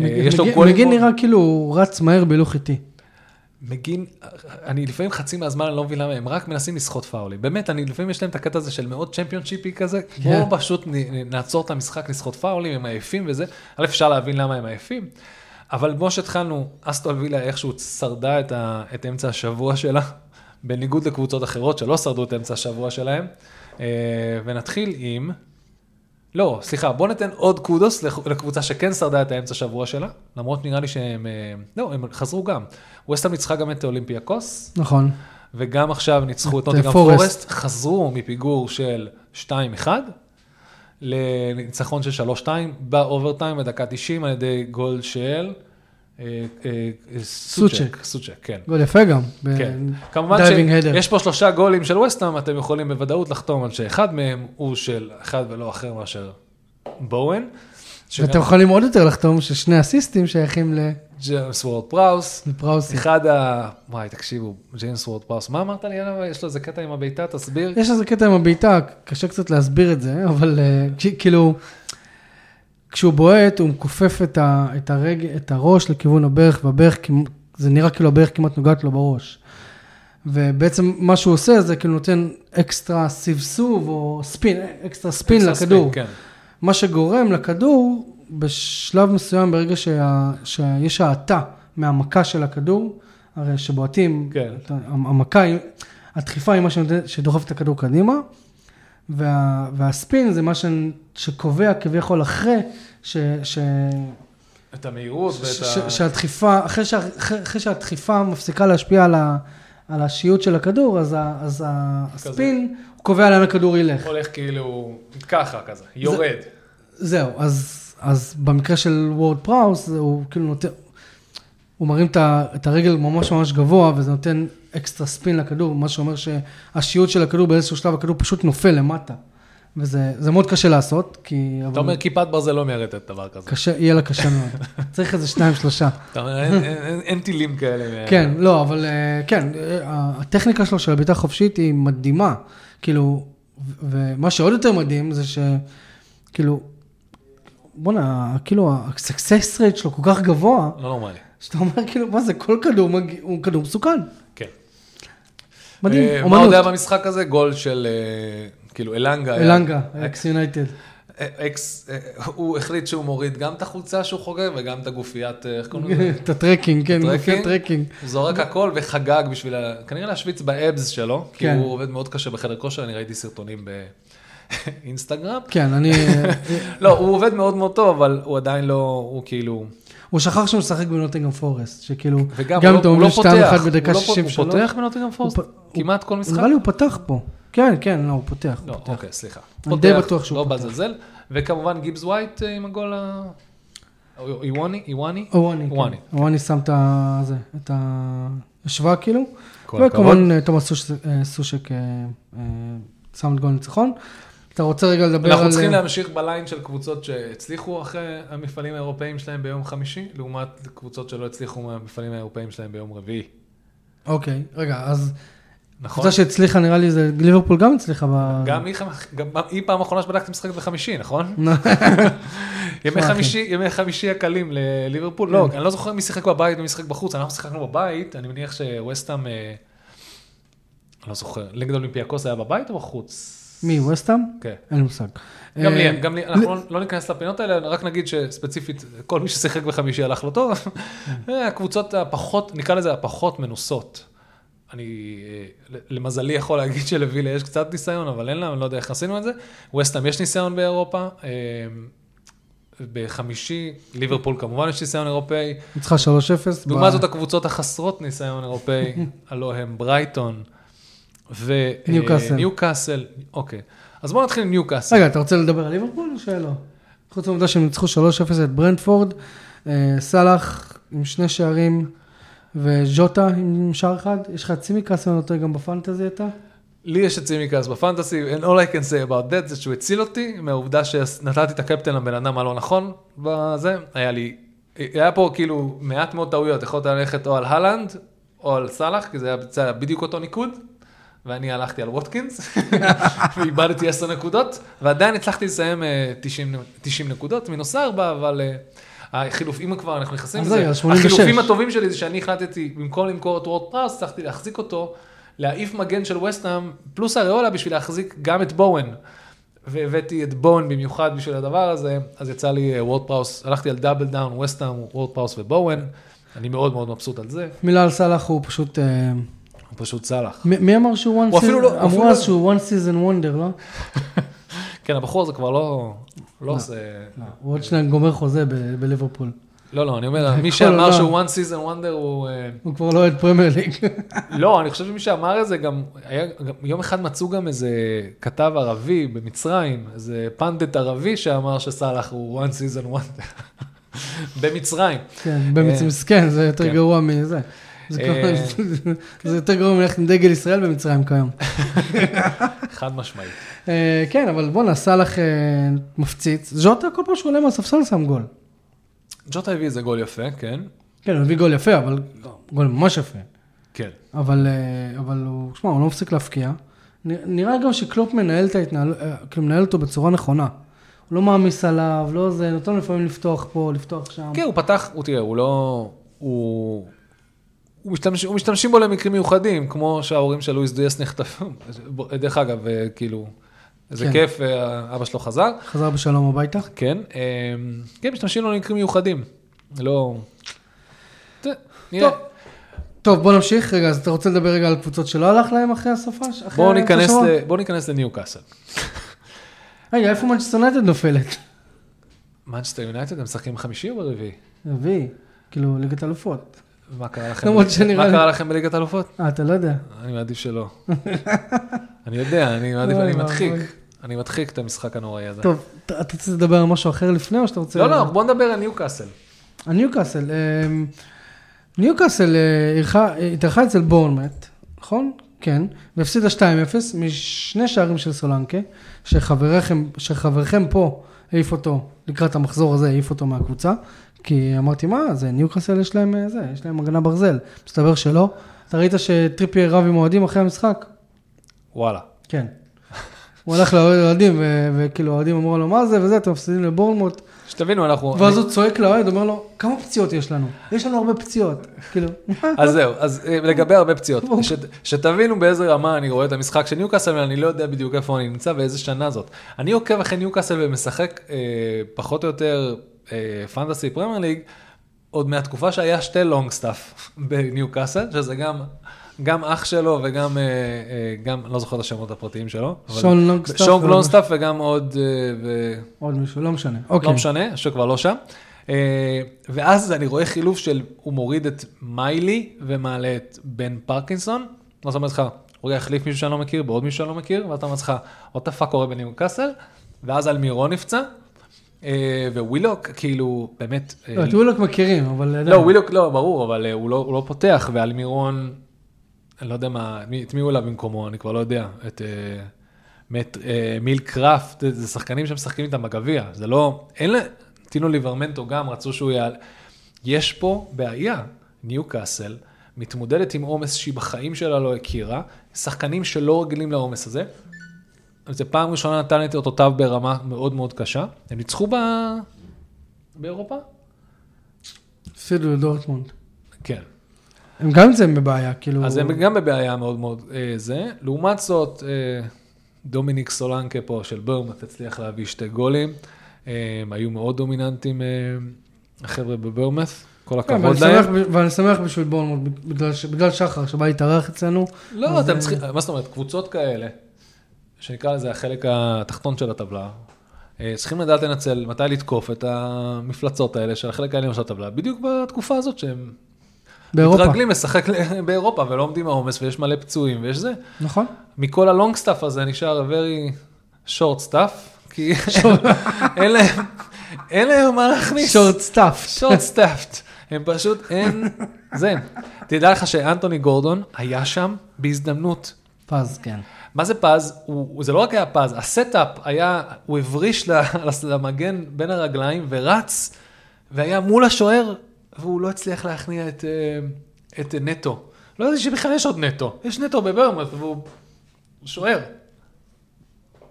אה, יש לו מגין- גולים... מגין נראה כאילו הוא רץ מהר בהילוך איטי. מגין, אני לפעמים חצי מהזמן אני לא מבין למה הם רק מנסים לסחוט פאולים. באמת, אני לפעמים יש להם את הקטע הזה של מאוד צ'מפיונשיפי כזה, בואו פשוט נ- נ- נעצור את המשחק, לסחוט פאולים, הם עייפים וזה. א', אפשר להבין למה הם עייפים, אבל כמו שהתחלנו, אסטון וילה איכשהו שרדה את, ה, את אמצע השבוע שלה, בניגוד לקבוצות אחרות שלא שרדו את אמצע השבוע שלהם. אה, ונתחיל עם... לא, סליחה, בוא ניתן עוד kudos לקבוצה שכן שרדה את האמצע שבוע שלה, למרות נראה לי שהם, אה, לא, הם חזרו גם. ווסטהאם ניצחה גם את אולימפיאקוס, נכון. וגם עכשיו ניצחו את את, נוטינגהאם אה, פורסט. חזרו מפיגור של 2-1 לניצחון של 3-2 ב overtime בדקה 90 על ידי גול של אה, אה, אה, סוצ'ק. סוצ'ק, כן. גול יפה גם. כן. כמובן. שיש פה שלושה גולים של וסטהאם, אתם יכולים בוודאות לחתום על שאחד מהם הוא של אחד ולא אחר מאשר בואן. ואתם יכולים עוד יותר לחתום ששני אסיסטים שייכים ג'יימס וורד פראוס. לפראוסי. אחד ה... וואי, תקשיבו, ג'יימס וורד פראוס, מה אמרת לי עליו? יש לו איזה קטע עם הבעיטה, תסביר. יש איזה קטע עם הבעיטה, קשה קצת להסביר את זה, אבל אה, כאילו, כשהוא בועט, הוא מכופף את, ה, את, הרג, את הראש לכיוון הברך, והברך, זה נראה כאילו הברך כמעט נוגעת לו בראש. ובעצם מה שהוא עושה זה כאילו נותן אקסטרה סבסוב או ספין, אקסטרה ספין אקסטרה לכדור. כן. מה שגורם לכדור, בשלב מסוים, ברגע שה, שיש האטה מהמכה של הכדור, הרי שבועטים, כן. המכה, הדחיפה היא מה שדוחף את הכדור קדימה, וה, והספין זה מה ש, שקובע כביכול אחרי ש, ש, את המהירות ש, ואת ש, ה... שהדחיפה, אחרי, שה, אחרי, אחרי שהדחיפה מפסיקה להשפיע על, ה, על השיעוט של הכדור, אז, ה, אז הספין, הוא קובע לאן הכדור ילך. הולך כאילו ככה כזה, יורד. זהו, אז, אז במקרה של וורד פראוס, הוא כאילו נותן, הוא מרים את הרגל ממש ממש גבוה, וזה נותן אקסטרה ספין לכדור, מה שאומר שהשיעוט של הכדור באיזשהו שלב, הכדור פשוט נופל למטה. וזה זה מאוד קשה לעשות, כי... אתה אומר כיפת ברזל לא מיירטת דבר כזה. קשה, יהיה לה קשה מאוד. צריך איזה שניים, שלושה. אתה אומר, אין- אין- אין- אין טילים כאלה. כן, לא, אבל אה, כן, אה, הטכניקה שלו של הבעיטה חופשית היא מדהימה. כאילו, ומה שעוד יותר מדהים זה שכאילו, בואנה, כאילו, ה-success rate שלו כל כך גבוה, לא נורמלי. שאתה אומר, כאילו, מה זה, כל כדור הוא כדור מסוכן. מדהים, אה, מה עוד אומנות. היה במשחק הזה? גול של אה, כאילו אלנגה. אלנגה, אקס יונייטד. אה, אקס, הוא החליט שהוא מוריד גם את החולצה שהוא חוגג וגם את הגופיית, איך קוראים לזה? את ה tracking, כן, tracking? גופי הטרקינג. הוא זורק הכל וחגג בשביל, כנראה להשוויץ באבס שלו, כי כן. הוא עובד מאוד קשה בחדר כושר, אני ראיתי סרטונים באינסטגרם. כן, אני... לא, הוא עובד מאוד מאוד טוב, אבל הוא עדיין לא, הוא כאילו, הוא שכח שהוא משחק בנוטינגרם פורסט, שכאילו, וגם גם אתה לא- הוא אומר לא שתיים אחת בדקה הוא לא פ- 63. הוא פותח בנוטינגרם פורסט? כמעט כל משחק? נראה לי הוא פתח פה. כן, כן, לא, הוא פותח. לא, פותח. אוקיי, סליחה. אני די בטוח שהוא לא פותח. בזלזל, וכמובן גיבס ווייט אה, עם הגול ה... או- איווני? איווני? אוואני, וואני. כן. אוואני שם את ה... זה, את ההשוואה כאילו. כל הכבוד. וכמובן אה, תומאס סוש- סושק אה, שם את גול ניצחון. אתה רוצה רגע לדבר על... אנחנו צריכים להמשיך בליין של קבוצות שהצליחו אחרי המפעלים האירופאים שלהם ביום חמישי, לעומת קבוצות שלא הצליחו מהמפעלים האירופאים שלהם ביום רביעי. אוקיי, רגע, אז נכון? קבוצה שהצליחה נראה לי זה ליברפול גם הצליחה ב... גם היא, גם היא פעם אחרונה שבדקתי משחקת בחמישי, נכון? ימי שמע, אחי. חמישי, ימי חמישי הקלים לליברפול, לא, אני לא זוכר מי שיחק בבית ומי שיחק בחוץ, אנחנו שיחקנו בבית, אני מניח שווסטהאם, אה, אני לא זוכר, נגד אולימפיאקוס היה בבית או בחוץ? מי, וסטאם? כן. אין לי מושג. גם לי אה, אין, גם לי, אנחנו לא- לא ניכנס לפינות האלה, רק נגיד שספציפית, כל מי ששיחק בחמישי הלך לו טוב. אה, הקבוצות הפחות, נקרא לזה הפחות מנוסות. אני, אה, למזלי יכול להגיד שלווילה יש קצת ניסיון, אבל אין לה, אני לא יודע איך עשינו את זה. ווסטהאם יש ניסיון באירופה. בחמישי, ליברפול כמובן יש ניסיון אירופאי. ניצחה 3-0. לעומת זאת הקבוצות החסרות ניסיון אירופאי, הלא הם ברייטון ניוקאסל. וניוקאסל. אוקיי, אז בואו נתחיל עם ניוקאסל. רגע, אתה רוצה לדבר על ליברפול או שלא? חוץ מהעובדה שהם ניצחו 3-0 את ברנדפורד, אה, סאלח עם שני שערים וז'וטה עם שער אחד. יש לך את צימקס ונותן גם בפנטזי אתה? לי יש את צימקס בפנטסי, and all I can say about that זה שהוא הציל אותי מהעובדה שנתתי את הקפטן לבן אדם הלא נכון בזה, היה לי, היה פה כאילו מעט מאוד טעויות, יכולת ללכת או על הלנד או על סאלח, כי זה היה בדיוק אותו ניקוד, ואני הלכתי על ווטקינס, ואיבדתי 10 נקודות, ועדיין הצלחתי לסיים אה, 90, 90 נקודות, מינוס 4, אבל אה, החילוף, אם כבר אנחנו נכנסים לזה, רגע, 86. החילופים הטובים שלי זה שאני החלטתי, במקום למכור את וורד פראוס, הצלחתי להחזיק אותו, להעיף מגן של וסטהאם, פלוס אריולה בשביל להחזיק גם את בואן. והבאתי את בואן במיוחד בשביל הדבר הזה, אז יצא לי וורד פראוס, הלכתי על double down, וסטהאם, וורד פראוס ובואן, אני מאוד מאוד מבסוט על זה, מילה על סאלח הוא פשוט... אה, הוא פשוט צלח. מי אמר שהוא one אפילו לא- season, אפילו אמרו לא- אז שהוא one season wonder, לא? כן, הבחור הזה כבר לא, לא עושה, לא, הוא עוד שניה גומר חוזה בליברפול. לא, לא, אני אומר, מי שאמר. שהוא one season wonder הוא, אה, הוא כבר לא אוהד פרמייר ליג. לא, אני חושב שמי שאמר את זה גם, היה, גם יום אחד מצאו גם איזה כתב ערבי במצרים, איזה פנדט ערבי שאמר שסאלח הוא one season wonder. במצרים. כן, במצ- מסכן, זה יותר כן. גרוע מזה. זה אה, זה יותר גרוע מלכת עם דגל ישראל במצרים כיום. חד משמעית. אה, כן, אבל בואנה, סאלח אה, מפציץ. ז'וטה כל פעם שהוא עולה מהספסל שם גול. ג'וטה הביא איזה גול יפה, כן? כן, הוא הביא גול יפה, אבל גול ממש יפה. כן. אבל, אבל הוא, שמע, הוא לא מפסיק להפקיע. נראה גם שקלופ מנהל את ההתנהלות, כאילו מנהל אותו בצורה נכונה. הוא לא מעמיס עליו, לא זה, נותן לפעמים לפתוח פה, לפתוח שם. כן, הוא פתח, הוא תראה, הוא לא... הוא... משתמש, משתמשים בו למקרים מיוחדים, כמו שההורים של לואיס דיאס נחטפו. דרך אגב, אה, כאילו, איזה כן. כיף, אה, אבא שלו חזר. חזר בשלום הביתה. כן, אה, כן, משתמשים לו למקרים מיוחדים. לא... נראה. טוב. טוב, בוא נמשיך. רגע, אז אתה רוצה לדבר רגע על קבוצות שלא הלך להם אחרי? אחרי בואו ניכנס? ל- בואו ניכנס לניו קאסל. רגע, איפה מנצ'סטר יונייטד נופלת? מנצ'סטר יונייטד, הם משחקים חמישי או ברביעי? רביעי, כאילו, ליגת אלופות. מה קרה לכם? למרות שנראה מה לי- קרה לכם בליגת אלופות? אה, אתה לא יודע. אני מעדיף שלא. אני יודע, אני מעדיף, אני. מדחיק. אני מדחיק את המשחק הנוראי הזה. טוב, אתה רוצה לדבר על משהו אחר לפני, או שאתה רוצה... לא, לא, בוא נדבר על ניו קאסל. הניוקאסל, אמ, ניוקאסל אירחה- אה, התארחה אצל בורנמט, נכון? כן, והפסידה 2-0 משני שערים של סולנקה, שחבריכם, שחברכם פה העיף אותו, לקראת המחזור הזה העיף אותו מהקבוצה, כי אמרתי, מה, זה ניוקאסל יש להם אה, זה, יש להם הגנה ברזל. מסתבר שלא. אתה ראית שטריפייר רב עם אוהדים אחרי המשחק? וואלה. כן. הוא הלך לאוהדים, וכאילו האוהדים אמרו לו, מה זה וזה, אתם מפסידים לבורנמוט. שתבינו, אנחנו... ואז הוא צועק לאוהד, אומר לו, כמה פציעות יש לנו? יש לנו הרבה פציעות. כאילו, אז זהו, אז אה, לגבי הרבה פציעות, שתבינו באיזה רמה אני רואה את המשחק של ניוקאסל, ואני לא יודע בדיוק איפה אני נמצא ואיזה שנה זאת. אני עוקב אחרי ניוקאסל ומשחק אה, פחות או יותר Fantasy Premier League, עוד מהתקופה שהיה שתי לונג סטאפ בניוקאסל, שזה גם... גם אח שלו וגם, אה, אה, גם, לא זוכר את השמות הפרטיים שלו. שון לונגסטאפ שון ועוד לונגסטאפ וגם עוד, אה, ו... עוד מישהו, לא משנה. לא אוקיי. משנה, שכבר לא שם. ואז אני רואה חילוף של, הוא מוריד את מיילי ומעלה את בן פרקינסון. אז אתה אומר לך, הוא יחליף מישהו שאני לא מכיר בעוד מישהו שאני לא מכיר, ואז אתה אומר לך, what the fuck קורה בניו קאסל? ואז אלמירון נפצע, ווילוק, כאילו, באמת... אה, לא, את ווילוק מכירים, אבל... לא. ווילוק לא, ברור, אבל אה, הוא לא, הוא לא פותח, ואלמירון, אני לא יודע מה, את מי הוא אליו במקומו, אני כבר לא יודע. את אה, אה, מיל קראפט, זה- זה שחקנים שמשחקים איתם בגביע, זה לא, אין לה, טינו ליברמנטו גם, רצו שהוא יעל... יש פה בעיה, ניו קאסל מתמודדת עם עומס שהיא בחיים שלה לא הכירה, שחקנים שלא רגילים לעומס הזה. זה פעם ראשונה נתן את אותותיו ברמה מאוד מאוד קשה. הם ניצחו ב... באירופה? הפסידו לדורטמונד. כן. הם גם נמצאים בבעיה, כאילו... אז הם גם בבעיה מאוד מאוד אה, זה. לעומת זאת, אה, דומיניק סולנקה פה של ברמת הצליח להביא שתי גולים. אה, הם היו מאוד דומיננטיים, אה, החבר'ה בברמת, כל כן, הכבוד להם. ואני שמח בשביל בורנמוט, בגלל שחר שבא להתארח אצלנו. לא, אתם אה, צריכים, מה זאת אומרת, קבוצות כאלה, שנקרא לזה החלק התחתון של הטבלה, אה, צריכים לדעת לנצל מתי לתקוף את המפלצות האלה של החלק העליון של הטבלה, בדיוק בתקופה הזאת שהם באירופה. מתרגלים לשחק באירופה ולא עומדים בעומס ויש מלא פצועים ויש זה. נכון? מכל ה long staff הזה נשאר very short staff, כי אין להם, אין להם מה להכניס. short staff. short staffed. הם פשוט, אין, זה. תדע לך שאנטוני גורדון היה שם בהזדמנות. פז, כן. מה זה פז? הוא, זה לא רק היה פז, הסטאפ היה, הוא הבריש למגן בין הרגליים ורץ, והיה מול השוער, והוא לא הצליח להכניע את, אה, את נטו. לא ידעתי שבכלל יש עוד נטו, יש נטו בברמוט, והוא שוער.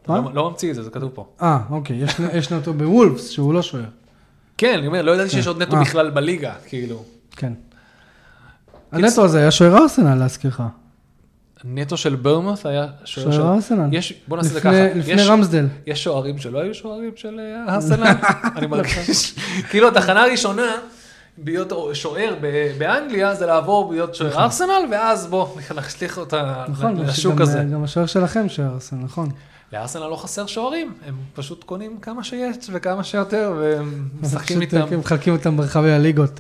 לא, לא ממציא את זה, זה כתוב פה. אה, אוקיי, יש- יש נטו בוולפס, שהוא לא שוער. כן, אני אומר, לא ידעתי שיש עוד נטו אה. בכלל בליגה, כאילו. כן. הנטו הזה היה שוער ארסנל, להזכירך. נטו של ברמוט היה שוער של... ארסנל. יש, בוא נעשה את זה ככה. לפני רמסדל. יש שוערים שלא היו שוערים של אה, ארסנל, אני מרגיש. כאילו התחנה הראשונה, להיות שוער באנגליה, זה לעבור להיות שוער ארסנל, ואז בוא נשליך אותה נכון, לשוק הזה. גם השוער שלכם שוער ארסנל, נכון. לארסנל לא חסר שוערים, הם פשוט קונים כמה שיש וכמה שיותר, והם משחקים איתם. הם מחלקים אותם ברחבי הליגות.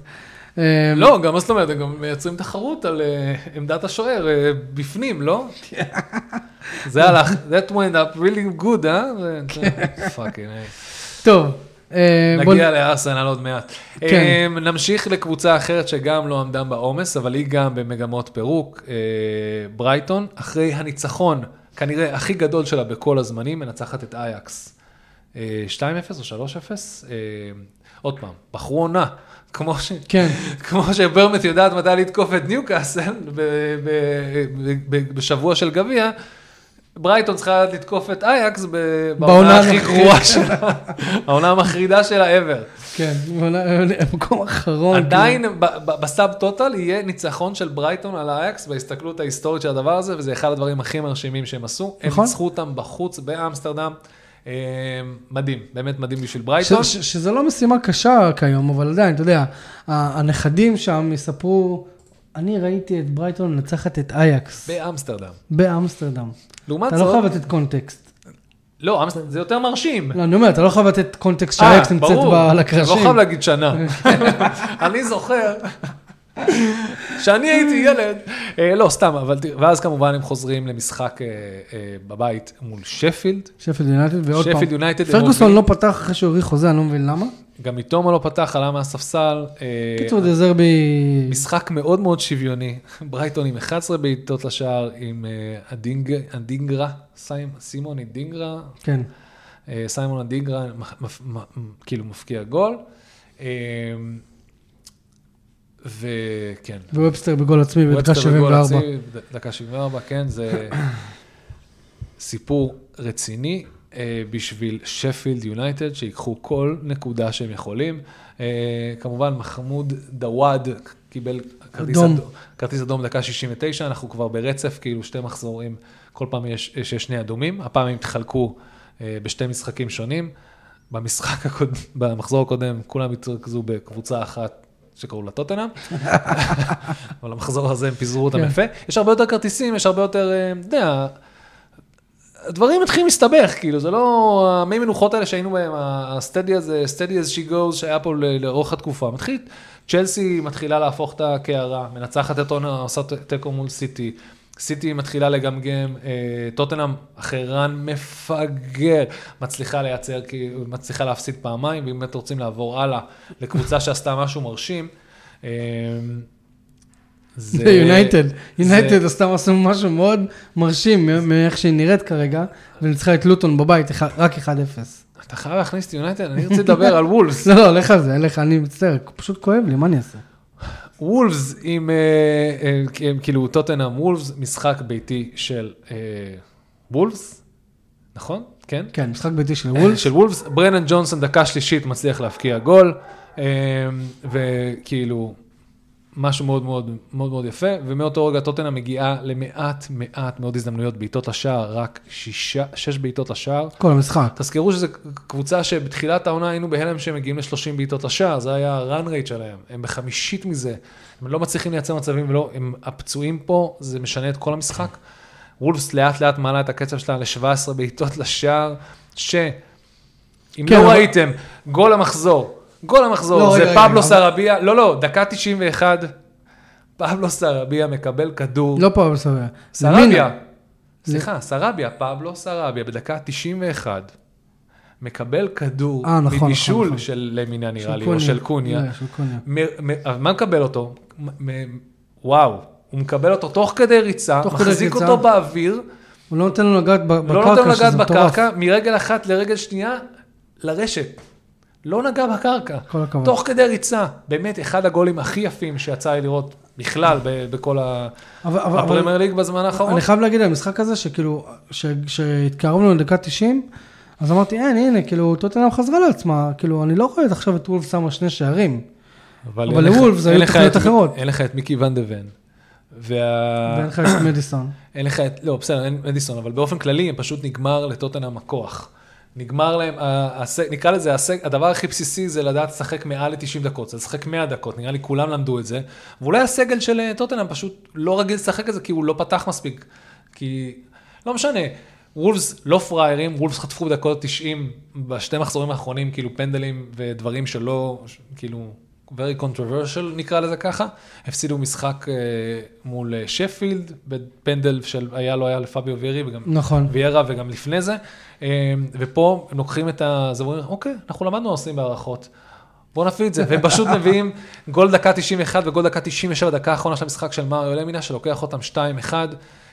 אה, לא, גם מה זאת אומרת, הם גם מייצרים תחרות על אה, עמדת השוער אה, בפנים, לא? זה הלך, that went up really good, אה? fucking, טוב. אה, נגיע לארסנל עוד מעט. כן. אה, נמשיך לקבוצה אחרת שגם לא עמדה בעומס, אבל היא גם במגמות פירוק, ברייטון, אחרי הניצחון, כנראה הכי גדול שלה בכל הזמנים, מנצחת את אייאקס. אה, 2-0 או 3-0, אה, עוד פעם, בחרו עונה, כמו ש... כן. כמו שברמט יודעת מתי לתקוף את ניוקאסל ב- ב- ב- בשבוע של גביע, ברייטון צריכה לתקוף את אייקס בעונה בעונה הכי. גרועה שלה, העונה המחרידה שלה ever. כן, מקום אחרון. עדיין ב- ב- בסאב טוטל יהיה ניצחון של ברייטון על האייקס בהסתכלות ההיסטורית של הדבר הזה, וזה אחד הדברים הכי מרשימים שהם עשו. הם נכון. ניצחו אותם בחוץ באמסטרדם. אה, מדהים, באמת מדהים בשביל ש- ברייטון. ש- שזה לא משימה קשה כיום, אבל עדיין, אתה יודע, הנכדים שם יספרו, אני ראיתי את ברייטון מנצחת את אייאקס באמסטרדם. באמסטרדם. לעומת אתה לא זאת, חייב לתת קונטקסט. לא, אמסטרדם זה יותר מרשים. לא, אני אומר, אתה לא חייב לתת קונטקסט אה, שאייאקס נמצאת ברור. בה על לא הקרשים. חייב להגיד שנה. אני זוכר שאני הייתי ילד, אה, לא, סתם, אבל ואז כמובן הם חוזרים למשחק אה, אה, בבית מול שפילד. שפילד יונייטד, ועוד פעם. שפילד יונייטד, פרגוסון. לא פתח אחרי שהוא האריך חוזה, אני לא מבין למה. גם מיטומה לא פתח, עלה מהספסל. קיצור, דזרבי... משחק מאוד מאוד שוויוני. ברייטון עם 11 בעיטות לשער, עם אדינג- אדינגרה, סימון אדינגרה, כן. סיימון מ- כאילו מפקיע גול. וכן. ווובסטר בגול עצמי בדקה וובסטר בגול 74. עצמי, ד- דקה 74, כן, זה סיפור רציני אה, בשביל שפילד יונייטד, שיקחו כל נקודה שהם יכולים. אה, כמובן, מחמוד דאהוד קיבל כרטיס אדום. אדום, כרטיס אדום דקה 69, אנחנו כבר ברצף, כאילו שתי מחזורים, כל פעם יש, יש, יש שני אדומים, הפעם הם התחלקו אה, בשתי משחקים שונים. במשחק הקודם, במחזור הקודם, כולם התרכזו בקבוצה אחת שקראו לה טוטנאם, אבל המחזור הזה הם פיזרו אותם כן. יפה. יש הרבה יותר כרטיסים, יש הרבה יותר, אה, אתה יודע, הדברים מתחילים להסתבך, כאילו, זה לא המי מנוחות האלה שהיינו בהם, הסטדי הזה, סטדי as she goes, שהיה פה לאורך התקופה. מתחיל, צ'לסי מתחילה להפוך את הקערה, מנצחת את עונה, עושה תיקו מול סיטי. סיטי מתחילה לגמגם, אה, טוטנאם אחרי רן מפגר, מצליחה לייצר, מצליחה להפסיד פעמיים, ואם באמת רוצים לעבור הלאה לקבוצה שעשתה משהו מרשים, אה, זה יונייטד. יונייטד עשתה משהו- משהו מאוד מרשים מאיך שהיא נראית כרגע, וניצחה את לוטון בבית, רק 1-0. אתה חייב להכניס את יונייטד, אני רוצה לדבר על וולפס. לא, לא, לך על זה, לך, אני מצטער, פשוט כואב לי, מה אני אעשה? וולפס עם, אה, אה, כאילו טוטנאם וולפס, משחק ביתי של אה, וולפס, נכון? כן? כן, משחק ביתי של וולס. של וולפס, ברנן ג'ונסון דקה שלישית מצליח להבקיע גול, וכאילו משהו מאוד מאוד מאוד מאוד יפה, ומאותו רגע טוטנאם מגיעה למעט מעט מאוד הזדמנויות בעיטות לשער, רק שישה, שש בעיטות לשער. כל המשחק. תזכרו שזו קבוצה שבתחילת העונה היינו בהלם שהם מגיעים ל-30 בעיטות לשער, זה היה ה-run rate שלהם, הם בחמישית מזה, הם לא מצליחים לייצר מצבים ולא, הם הפצועים פה, זה משנה את כל המשחק. וולפס לאט לאט מעלה את הקצב שלה ל-17 בעיטות לשער, שאם כן, לא אבל- ראיתם, גול המחזור, גול המחזור, לא, זה רגע, פבלו רגע, סרביה, לא, לא, דקה 91, פבלו סרביה מקבל כדור. לא פה, סרביה. סרביה, סליחה, סרביה, פבלו סרביה, בדקה 91, מקבל כדור אה, נכון, מבישול נכון, נכון. של למינה נראה לי, או של קוניה. לא, של קוניה. מה מקבל אותו? וואו, הוא מקבל אותו תוך כדי ריצה, תוך כדי מחזיק ריצה. אותו באוויר, הוא לא נותן לו לגעת בקרקע, לא נותן לו לגעת שזה מטורף. בקרקע, מרגל אחת לרגל שנייה, לרשת. לא נגע בקרקע. כל הכבוד. תוך כדי ריצה, באמת אחד הגולים הכי יפים שיצא לי לראות בכלל, ב- בכל הפרמייר ליג בזמן האחרון. אני חייב להגיד על המשחק הזה, שכאילו, כשהתקרבנו לדקה 90, אז אמרתי, אין, הנה, כאילו, טוטנאם חזרה לעצמה, כאילו, אני לא רואה את עכשיו את וולף שמה שני שערים. אבל לוולפס היו תוכניות אחרות. אין לך את מיקי ון דה ון. ואין לך את מדיסון. אין לך את, לא, בסדר, אין מדיסון, אבל באופן כללי, פשוט נגמר לטוטנאם הכוח. נגמר להם, נקרא לזה, הדבר הכי בסיסי זה לדעת לשחק מעל ל-90 דקות, זה לשחק 100 דקות, נראה לי כולם למדו את זה. ואולי הסגל של אה, טוטנאם פשוט לא רגיל לשחק את זה, כי הוא לא פתח מספיק. כי, לא משנה, וולפס לא פראיירים, וולפס חטפו בדקות 90 בשתי מחזורים האחרונים, כאילו פנדלים ודברים שלא, כאילו, very controversial נקרא לזה ככה. הפסידו משחק אה, מול אה, שפילד, בפנדל של היה לא היה לפביו וירי, וגם נכון. ויארה וגם לפני זה. אה, ופה הם לוקחים את ה... זה אומרים, אוקיי, אנחנו למדנו עושים בהערכות. בואו נפעיל את זה, והם פשוט מביאים גול דקה 91 וגול דקה 97, דקה האחרונה של המשחק של מריו למינה, שלוקח אותם 2-1.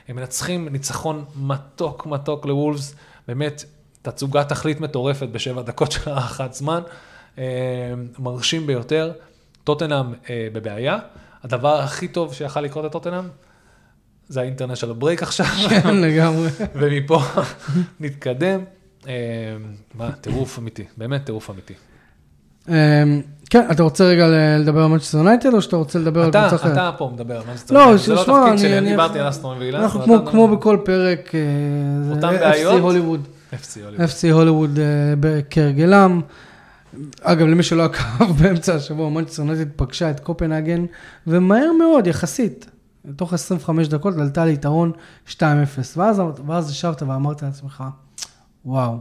הם מנצחים ניצחון מתוק מתוק לוולפס, באמת תצוגת תכלית מטורפת בשבע דקות של הארכת זמן, מרשים ביותר. טוטנאם אה, בבעיה, הדבר הכי טוב שיכל לקרות לטוטנאם, זה ה international break עכשיו, כן, לגמרי. ומפה נתקדם. אה, מה, טירוף אמיתי, באמת טירוף אמיתי. אמ, כן, אתה רוצה רגע לדבר על מנצ'סטר יונייטד, או שאתה רוצה לדבר על קבוצה אחרת? אתה פה מדבר על מנצ'סטר לא, יונייטד, זה לא התפקיד שלי, אני דיברתי על אסטון וילה. אנחנו ואתה- כמו- בכל פרק, אה, אותם FC בעיות? הוליווד. FC הוליווד. FC הוליווד אה, ב- כהרגלם. אגב, למי שלא עקב, באמצע השבוע מנצ'סטר יונייטד פגשה את קופנהגן, ומהר מאוד, יחסית, תוך 25 דקות עלתה ליתרון 2-0. ואז, ואז ישבת ואמרת לעצמך, וואו,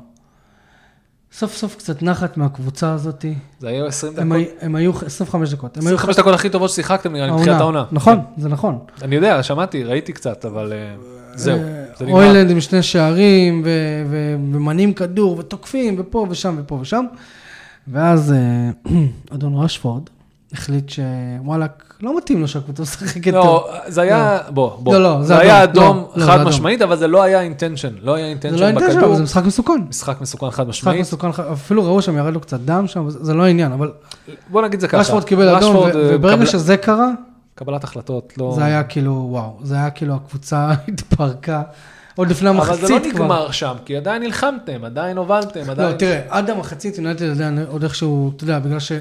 סוף סוף קצת נחת מהקבוצה הזאת. זה היה 20 הם, דקות. הי- הם היו 25 דקות. הם היו 25 דקות הכי טובות ששיחקתם נראה לי מתחילת העונה. נכון, זה נכון. אני יודע, שמעתי, ראיתי קצת, אבל אה, זהו, אה, זה נגמר. הוילנד עם שני שערים, ו- ו- ומניעים כדור, ותוקפים, ופה ושם ופה ושם. ואז אה, אדון רשפורד החליט שוואלה, לא מתאים לו שהקבוצה משחקת. לא, זה היה, בוא, בוא, לא, לא, זה זה היה אדום. אדום לא, לא, חד זה. משמעית, אבל זה לא היה intention, לא היה זה intention לא intention, אבל בכדור, זה משחק מסוכן. משחק מסוכן חד משחק משמעית. מסוכן, אפילו ראו שם ירד לו קצת דם שם, זה זה לא העניין, אבל בוא נגיד זה ככה, רשפורד קיבל אדום, אה, וברגע שזה קרה, קבלת החלטות, לא... זה היה כאילו, וואו, זה היה כאילו הקבוצה התפרקה, עוד לפני אבל המחצית זה כבר. לא נגמר שם, כי עדיין נלחמתם, עדיין הובלתם, לא, עדיין... תראה, עד המחצית יונייטד עדיין עוד איכשהו, אתה יודע, בגלל ש...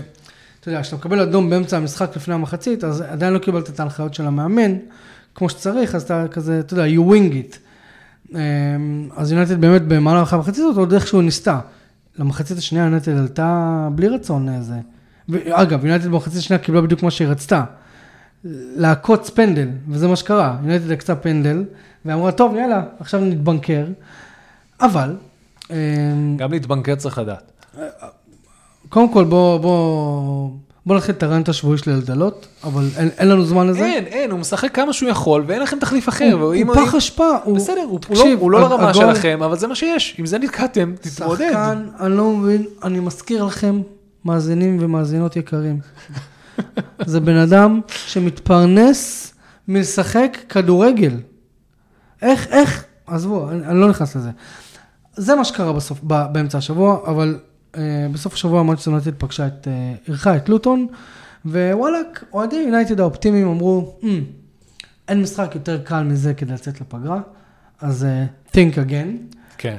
אתה יודע, כשאתה מקבל אדום באמצע המשחק לפני המחצית, אז עדיין לא קיבלת את ההנחיות של המאמן, כמו שצריך, אז אתה כזה, אתה יודע, you wing it. אמ, אז יונייטד באמת במהלך המחצית הזאת עוד איכשהו ניסתה. למחצית השנייה יונייטד עלתה בלי רצון איזה. ואגב, יונייטד במחצית השנייה קיבלה בדיוק מה שהיא רצתה. לעקוץ פנדל, וזה מה שקרה. יונייטד עקצה פנדל, ואמרה, טוב, יאללה, עכשיו נתבנקר. אבל, אמ, גם להתבנקר צריך לדעת. קודם כל, בוא, בוא, בוא נתחיל את הרנט השבועי של אלדלות, אבל אין, אין לנו זמן לזה. אין, אין, הוא משחק כמה שהוא יכול, ואין לכם תחליף אחר. הוא, הוא פח אשפה, הוא... בסדר, הוא הוא תקשיב, לא- הוא לא לרמה הגול- שלכם, אבל זה מה שיש. עם זה נתקעתם, תתמודד. שחקן, אני לא מבין, אני מזכיר לכם, מאזינים ומאזינות יקרים. זה בן אדם שמתפרנס מלשחק כדורגל. איך, איך, עזבו, אני, אני לא נכנס לזה. זה מה שקרה בסוף, ב, באמצע השבוע, אבל אה, בסוף השבוע מנצ'סטר יונייטד פגשה את, אה, אירחה את לוטון, ווואלה, אוהדי יונייטד האופטימיים אמרו, "Hmm, אין משחק יותר קל מזה כדי לצאת לפגרה, אז אה, think again. כן.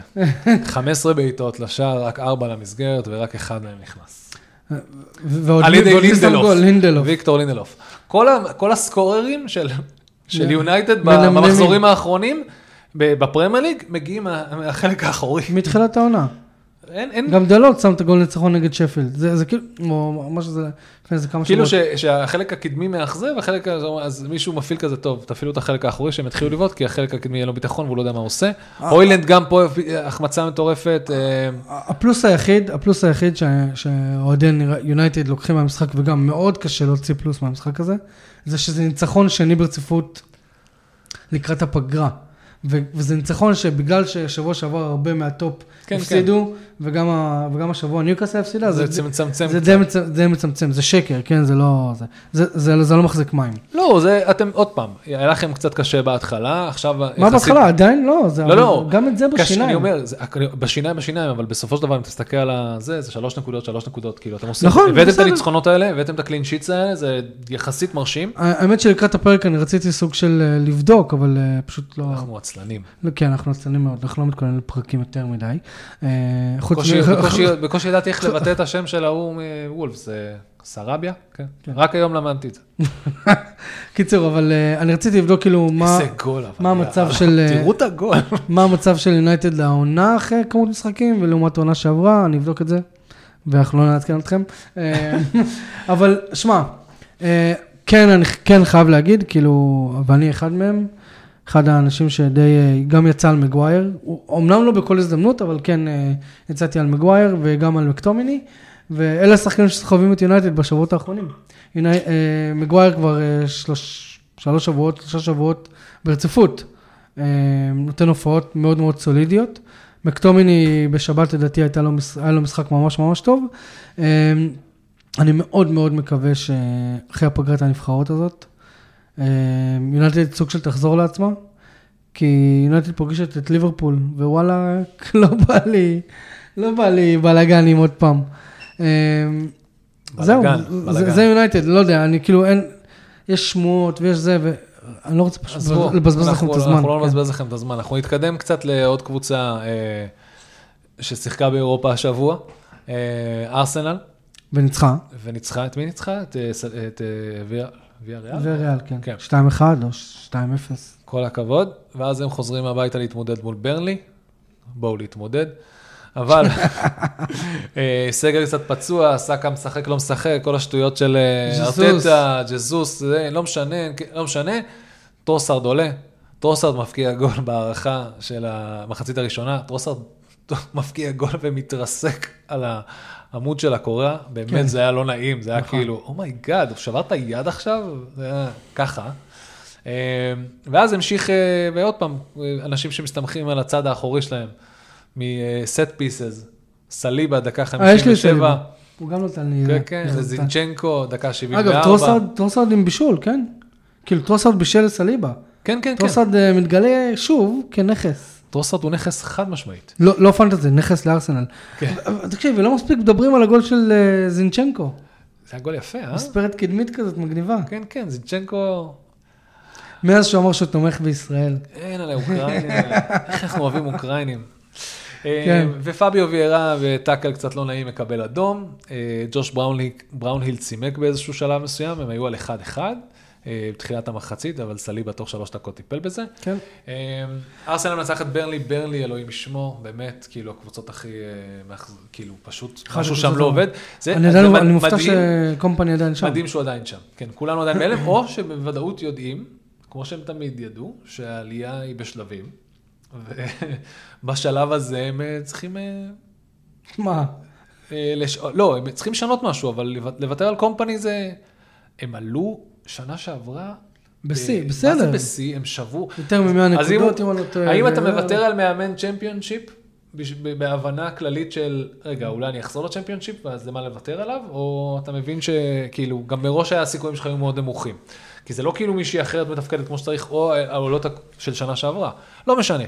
15 בעיטות לשער, רק 4 למסגרת, ורק אחד מהם נכנס. ו- ועוד על ידי לינדלוף. ויקטור לינדלוף. כל כל הסקוררים של של מ- יונייטד. במחזורים האחרונים, בפרמייר ליג, מגיעים מה- מהחלק האחורי. מתחילת העונה. אין, אין, גם דלות שם את הגול ניצחון נגד שפילד. זה זה כאילו, או מה שזה, לפני איזה כמה כאילו שבועות. ש- שהחלק הקדמי מאכזב, החלק, אז מישהו מפעיל כזה טוב, תפעילו את החלק האחורי שהם יתחילו לבעוט, כי החלק הקדמי יהיה לו ביטחון והוא לא יודע מה הוא עושה. הוילנד גם פה החמצה מטורפת, אה, הפלוס היחיד, הפלוס היחיד שאוהדי יונייטד לוקחים מהמשחק, וגם מאוד קשה להוציא פלוס מהמשחק הזה, זה שזה ניצחון שני ברציפות לקראת הפגרה. וזה ניצחון שבגלל ששבוע שעבר הרבה מה top כן, הפסידו, וגם, ה- וגם השבוע ניוקאסל הפסידה, זה זה, מצמצם זה. די מצ- די מצמצם, זה שקר, כן, זה לא, זה, זה, זה, זה לא מחזיק מים. לא, זה, אתם, עוד פעם, היה לכם קצת קשה בהתחלה, עכשיו... מה יחסית- בהתחלה? עדיין לא, זה, לא, לא. גם את זה קשה, בשיניים. אני אומר, זה, בשיניים, בשיניים, אבל בסופו של דבר, אם תסתכל על הזה, זה שלוש נקודות, שלוש נקודות, כאילו, אתם עושים, נכון, הבאתם את. הניצחונות האלה, הבאתם את הקלין שיטס האלה, זה יחסית מרשים. האמת שלקראת הפרק אני רציתי סוג של אה, לבדוק, אבל אה, פשוט לא... עצלנים. לא, כן, אנחנו עצלנים מאוד, אנחנו לא מתכוננים לפרקים יותר מדי. אה, בקושי- ידעתי איך לבטא את השם של ההוא מוולף, זה סרביה? כן. רק היום למדתי את זה. קיצור, אבל אה, אני רציתי לבדוק כאילו מה... איזה גול, אבל. מה המצב. של, אה, תראו את הגול. מה המצב של יונייטד לעונה אחרי כמות משחקים, ולעומת העונה שעברה, אני אבדוק את זה, ואנחנו לא נעדכן אתכם. אבל שמע, כן, אני כן חייב להגיד, כאילו, ואני אחד מהם, אחד האנשים שדי, אה, גם יצא על מגווייר, אמנם לא בכל הזדמנות, אבל כן אה, יצאתי על מגווייר וגם על מקטומיני, ואלה השחקנים שסוחבים את יונייטד בשבועות האחרונים. יוני- אה, מגווייר כבר שלוש, שלוש שבועות, שלושה שבועות ברציפות. נותן הופעות מאוד מאוד סולידיות. מקטומיני בשבת לדעתי הייתה לו, היה לו משחק ממש ממש טוב. אני מאוד מאוד מקווה שאחרי הפגרת הנבחרות הזאת, יונייטד סוג של תחזור לעצמה, כי יונייטד פוגשת את ליברפול, ווואלה, לא בא לי, לא בא לי בלאגנים עוד פעם. אה, זהו, זה- יונייטד, לא יודע, אני כאילו אין, יש שמועות ויש זה, ואני לא רוצה פשוט לבזבז לכם את הזמן. אנחנו לא. נבזבז לכם את הזמן, אנחנו נתקדם קצת לעוד קבוצה אה, ששיחקה באירופה השבוע, אה, ארסנל, וניצחה, וניצחה, את מי ניצחה? את אה, ויה- ריאל? כן. כן. 2-1 או 2-0. כל הכבוד, ואז הם חוזרים הביתה להתמודד מול ברנלי, בואו להתמודד. אבל אה, סגל קצת פצוע, סאקה משחק, לא משחק, כל השטויות של אה. ארטטה, ג'זוס, לא משנה, לא משנה. טרוסארד עולה, טרוסארד מפקיע גול בהארכה של המחצית הראשונה, טרוסארד מפקיע גול ומתרסק על העמוד של הקורה, באמת כן. זה היה לא נעים, זה היה נכון. כאילו, oh my god, הוא שבר את היד עכשיו? זה היה ככה. אה, ואז המשיך, אה, ועוד פעם, אה, אנשים שמסתמכים על הצד האחורי שלהם, מ set pieces, סליבה, דקה אה, יש לי את 57, סליבה. הוא גם נתן לי... כן, כן, נתן. וזינצ'נקו, דקה 74. אגב, טרוסרד, טרוסרד עם בישול, כן? כאילו, טרוסרד בישל לסליבה. כן, כן, כן. טרוסרד אה, מתגלה שוב כנכס. טרוסרד הוא נכס חד משמעית. לא לא fantasy, נכס לארסנל. כן. תקשיב, לא מספיק מדברים על הגול של אה, זינצ'נקו. זה היה גול יפה, אה? מספרת קדמית כזאת מגניבה. כן, כן, זינצ'נקו, מאז שהוא אמר שהוא תומך בישראל. אין עליי אוקראינים, איך אנחנו אוהבים אוקראינים. אה, כן. ופביו ויירה וטאקל קצת לא נעים מקבל אדום. אה, ג'וש בראונהיל צימק באיזשהו שלב מסוים, הם היו על 1-1 אה, בתחילת המחצית, אבל סליבה תוך שלוש דקות טיפל בזה. כן. אה, ארסנל מנצחת ברנלי, ברנלי אלוהים ישמור, באמת, כאילו הקבוצות הכי, אה, כאילו פשוט משהו שם לא. עובד. אני מופתע. שקומפני עדיין שם. מדהים שהוא עדיין שם. כן, כולנו עדיין בהלם, או שבוודאות יודעים, כמו שהם תמיד ידעו, שהעלייה היא בשלבים, ובשלב הזה הם אה, צריכים... אה, מה? אה, לש... לא, הם צריכים לשנות משהו, אבל לוו- לוותר על קומפני זה... הם עלו שנה שעברה... בשיא, אה, בסדר. מה זה בשיא? הם שבו... יותר מ-100 אז אם נקודות, אם אני לא טועה. האם אתה מוותר על מאמן צ'מפיונשיפ בהבנה כללית של, רגע, אולי אני אחזור לצ'מפיונשיפ, ואז למה לוותר עליו? או אתה מבין שכאילו, גם מראש היה הסיכויים שלך היו מאוד נמוכים. כי זה לא כאילו מישהי אחרת מתפקדת כמו שצריך, או העולות של שנה שעברה. לא משנה.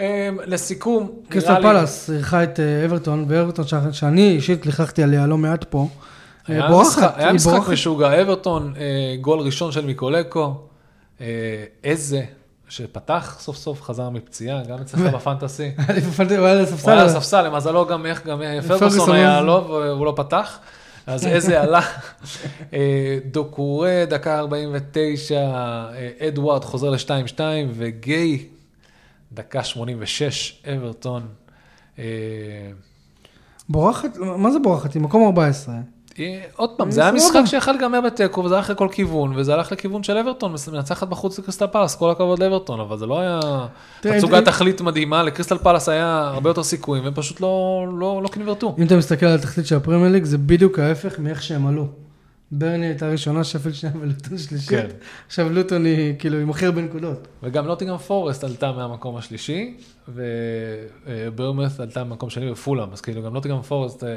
אמ, לסיכום, קריסטל נראה לי- פלאס אירחה את אה, אברטון, ואברטון שאני אישית ליחכתי עליה לא מעט פה. היה בורחת, משחק- היה משחק. משוגע, אברטון, אה, גול ראשון של מיקולקו, אה, איזה, שפתח סוף סוף, חזר מפציעה, גם אצלך בפנטסי. הוא היה על הספסל. הוא היה על הספסל, למזלו גם איך, גם אה, פרגוסון היה לו, והוא לא פתח. אז איזה עלה. דוקורי, דקה 49, אה, אדוארד חוזר ל-2-2, וגיי, דקה 86, אברטון. בורחת, מה זה בורחת? היא מקום 14. אה, עוד פעם, אה, זה היה. משחק שיכול להיגמר בתיקו, וזה הלך לכל כיוון, וזה הלך לכיוון של אברטון, מנצחת בחוץ לקריסטל פלאס, כל הכבוד לאברטון, אבל זה לא היה תצוגת תכלית מדהימה, לקריסטל פלאס היה הרבה יותר סיכויים, והם פשוט לא לא- לא קנברטו. אם אתה מסתכל על התחתית של הפרמייר ליג, זה בדיוק ההפך מאיך שהם עלו. ברני הייתה ראשונה, שפל שנייה ולוטון שלישית. כן. עכשיו לוטון היא כאילו, היא מוכר בנקודות. וגם נוטינגרם פורסט עלתה מהמקום השלישי, וברמת עלתה מהמקום שני בפולאם, אז כאילו גם נוטינגרם פורסט, אה,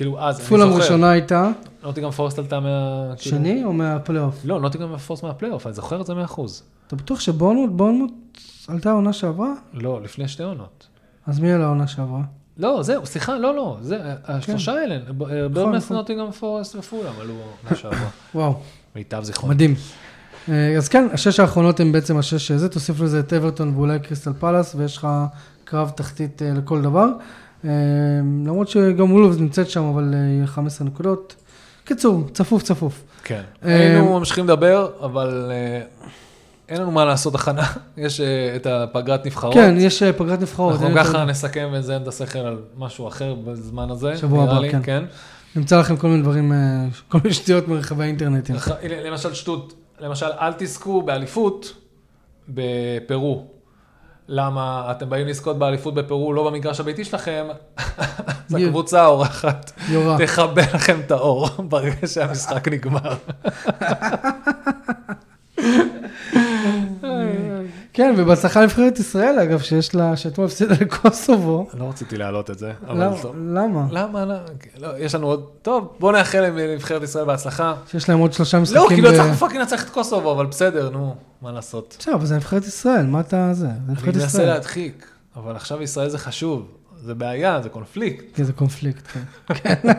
כאילו אז, אני פולאם זוכר, ראשונה הייתה, נוטינגרם פורסט עלתה מה... כאילו- שני או מהפלייאוף? לא, נוטינגרם פורסט מהפלייאוף, אני זוכר את זה 100%. אתה בטוח שבורנמוט, בורנמוט עלתה העונה שעברה? לא, לפני שתי עונות. אז מי על העונה שעברה? לא, זהו, סליחה, לא, לא, זה, השלושה האלה, ברמס, נכון. נוטינגרם פורסט ופולאם עלו עונה שעברה. וואו, מיטב זיכרוני. מדהים. אה, אז כן, השש האחרונות הם בעצם השש שזה, תוסיף לזה את אברטון ואולי קריסטל פלאס, ויש לך קרב תחתית אה, לכל דבר. אה, למרות שגם וולובס נמצאת שם, אבל אה, יהיה 15 נקודות. קיצור, צפוף צפוף. כן. אה, היינו ממשיכים לדבר, אבל אה, אין לנו מה לעשות הכנה. יש אה, את הפגרת נבחרות. כן, יש אה, פגרת נבחרות. אנחנו ככה נסכם ונזיין את השכל על משהו אחר בזמן הזה. שבוע הבא, כן. כן. נמצא לכם כל מיני דברים, אה, כל מיני שטויות מרחבי האינטרנטים. הנה, למשל שטות, למשל אל תזכו באליפות בפרו. למה אתם באים לזכות באליפות בפרו לא במגרש הביתי שלכם, אז הקבוצה האורחת. תכבה לכם את האור ברגע שהמשחק נגמר. כן, ובהצלחה לנבחרת ישראל, אגב, שיש לה, שאתמול הפסידה לקוסובו. לא רציתי להעלות את זה, אבל? טוב. למה? למה? לא, לא, יש לנו עוד... טוב, בוא נאחל לנבחרת ישראל בהצלחה. שיש להם עוד שלושה משחקים. לא, כי לא צריך fucking לנצח את קוסובו, אבל בסדר, נו, מה לעשות. בסדר, אבל זה נבחרת ישראל, מה אתה זה? זה אני נבחרת מנסה ישראל. להדחיק, אבל עכשיו ישראל זה חשוב, זה בעיה, זה קונפליקט. כן, זה קונפליקט, כן.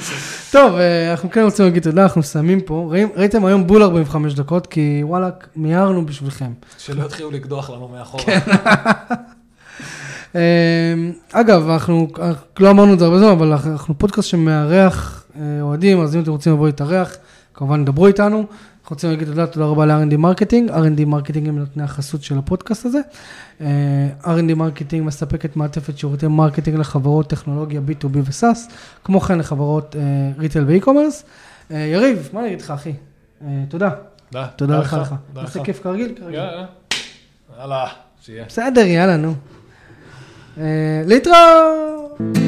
כן. טוב, אה, אנחנו כן רוצים להגיד תודה, אנחנו מסיימים פה. ראים- ראיתם היום בול 45 דקות, כי וואלה, מיהרנו בשבילכם. שלא יתחילו לקדוח לנו מאחורה. אה, אגב, אנחנו אנחנו לא אמרנו את זה הרבה זמן, אבל אנחנו- אנחנו פודקאסט שמארח אה, אוהדים, אז אם אתם רוצים לבוא להתארח, כמובן דברו איתנו. אנחנו רוצים להגיד תודה, תודה רבה ל-R&D Marketing. R&D Marketing הם נותני החסות של הפודקאסט הזה. אה, R&D Marketing מספקת מעטפת שירותי marketing לחברות טכנולוגיה B2B ו-SaaS, כמו כן לחברות retail ו-e-commerce. אה, יריב, מה אני אגיד לך, אחי? אה, תודה. תודה לך לך. תודה נעשה לך. כיף כרגיל? יאללה. שיהיה. בסדר, יאללה, נו. אה, להתראות!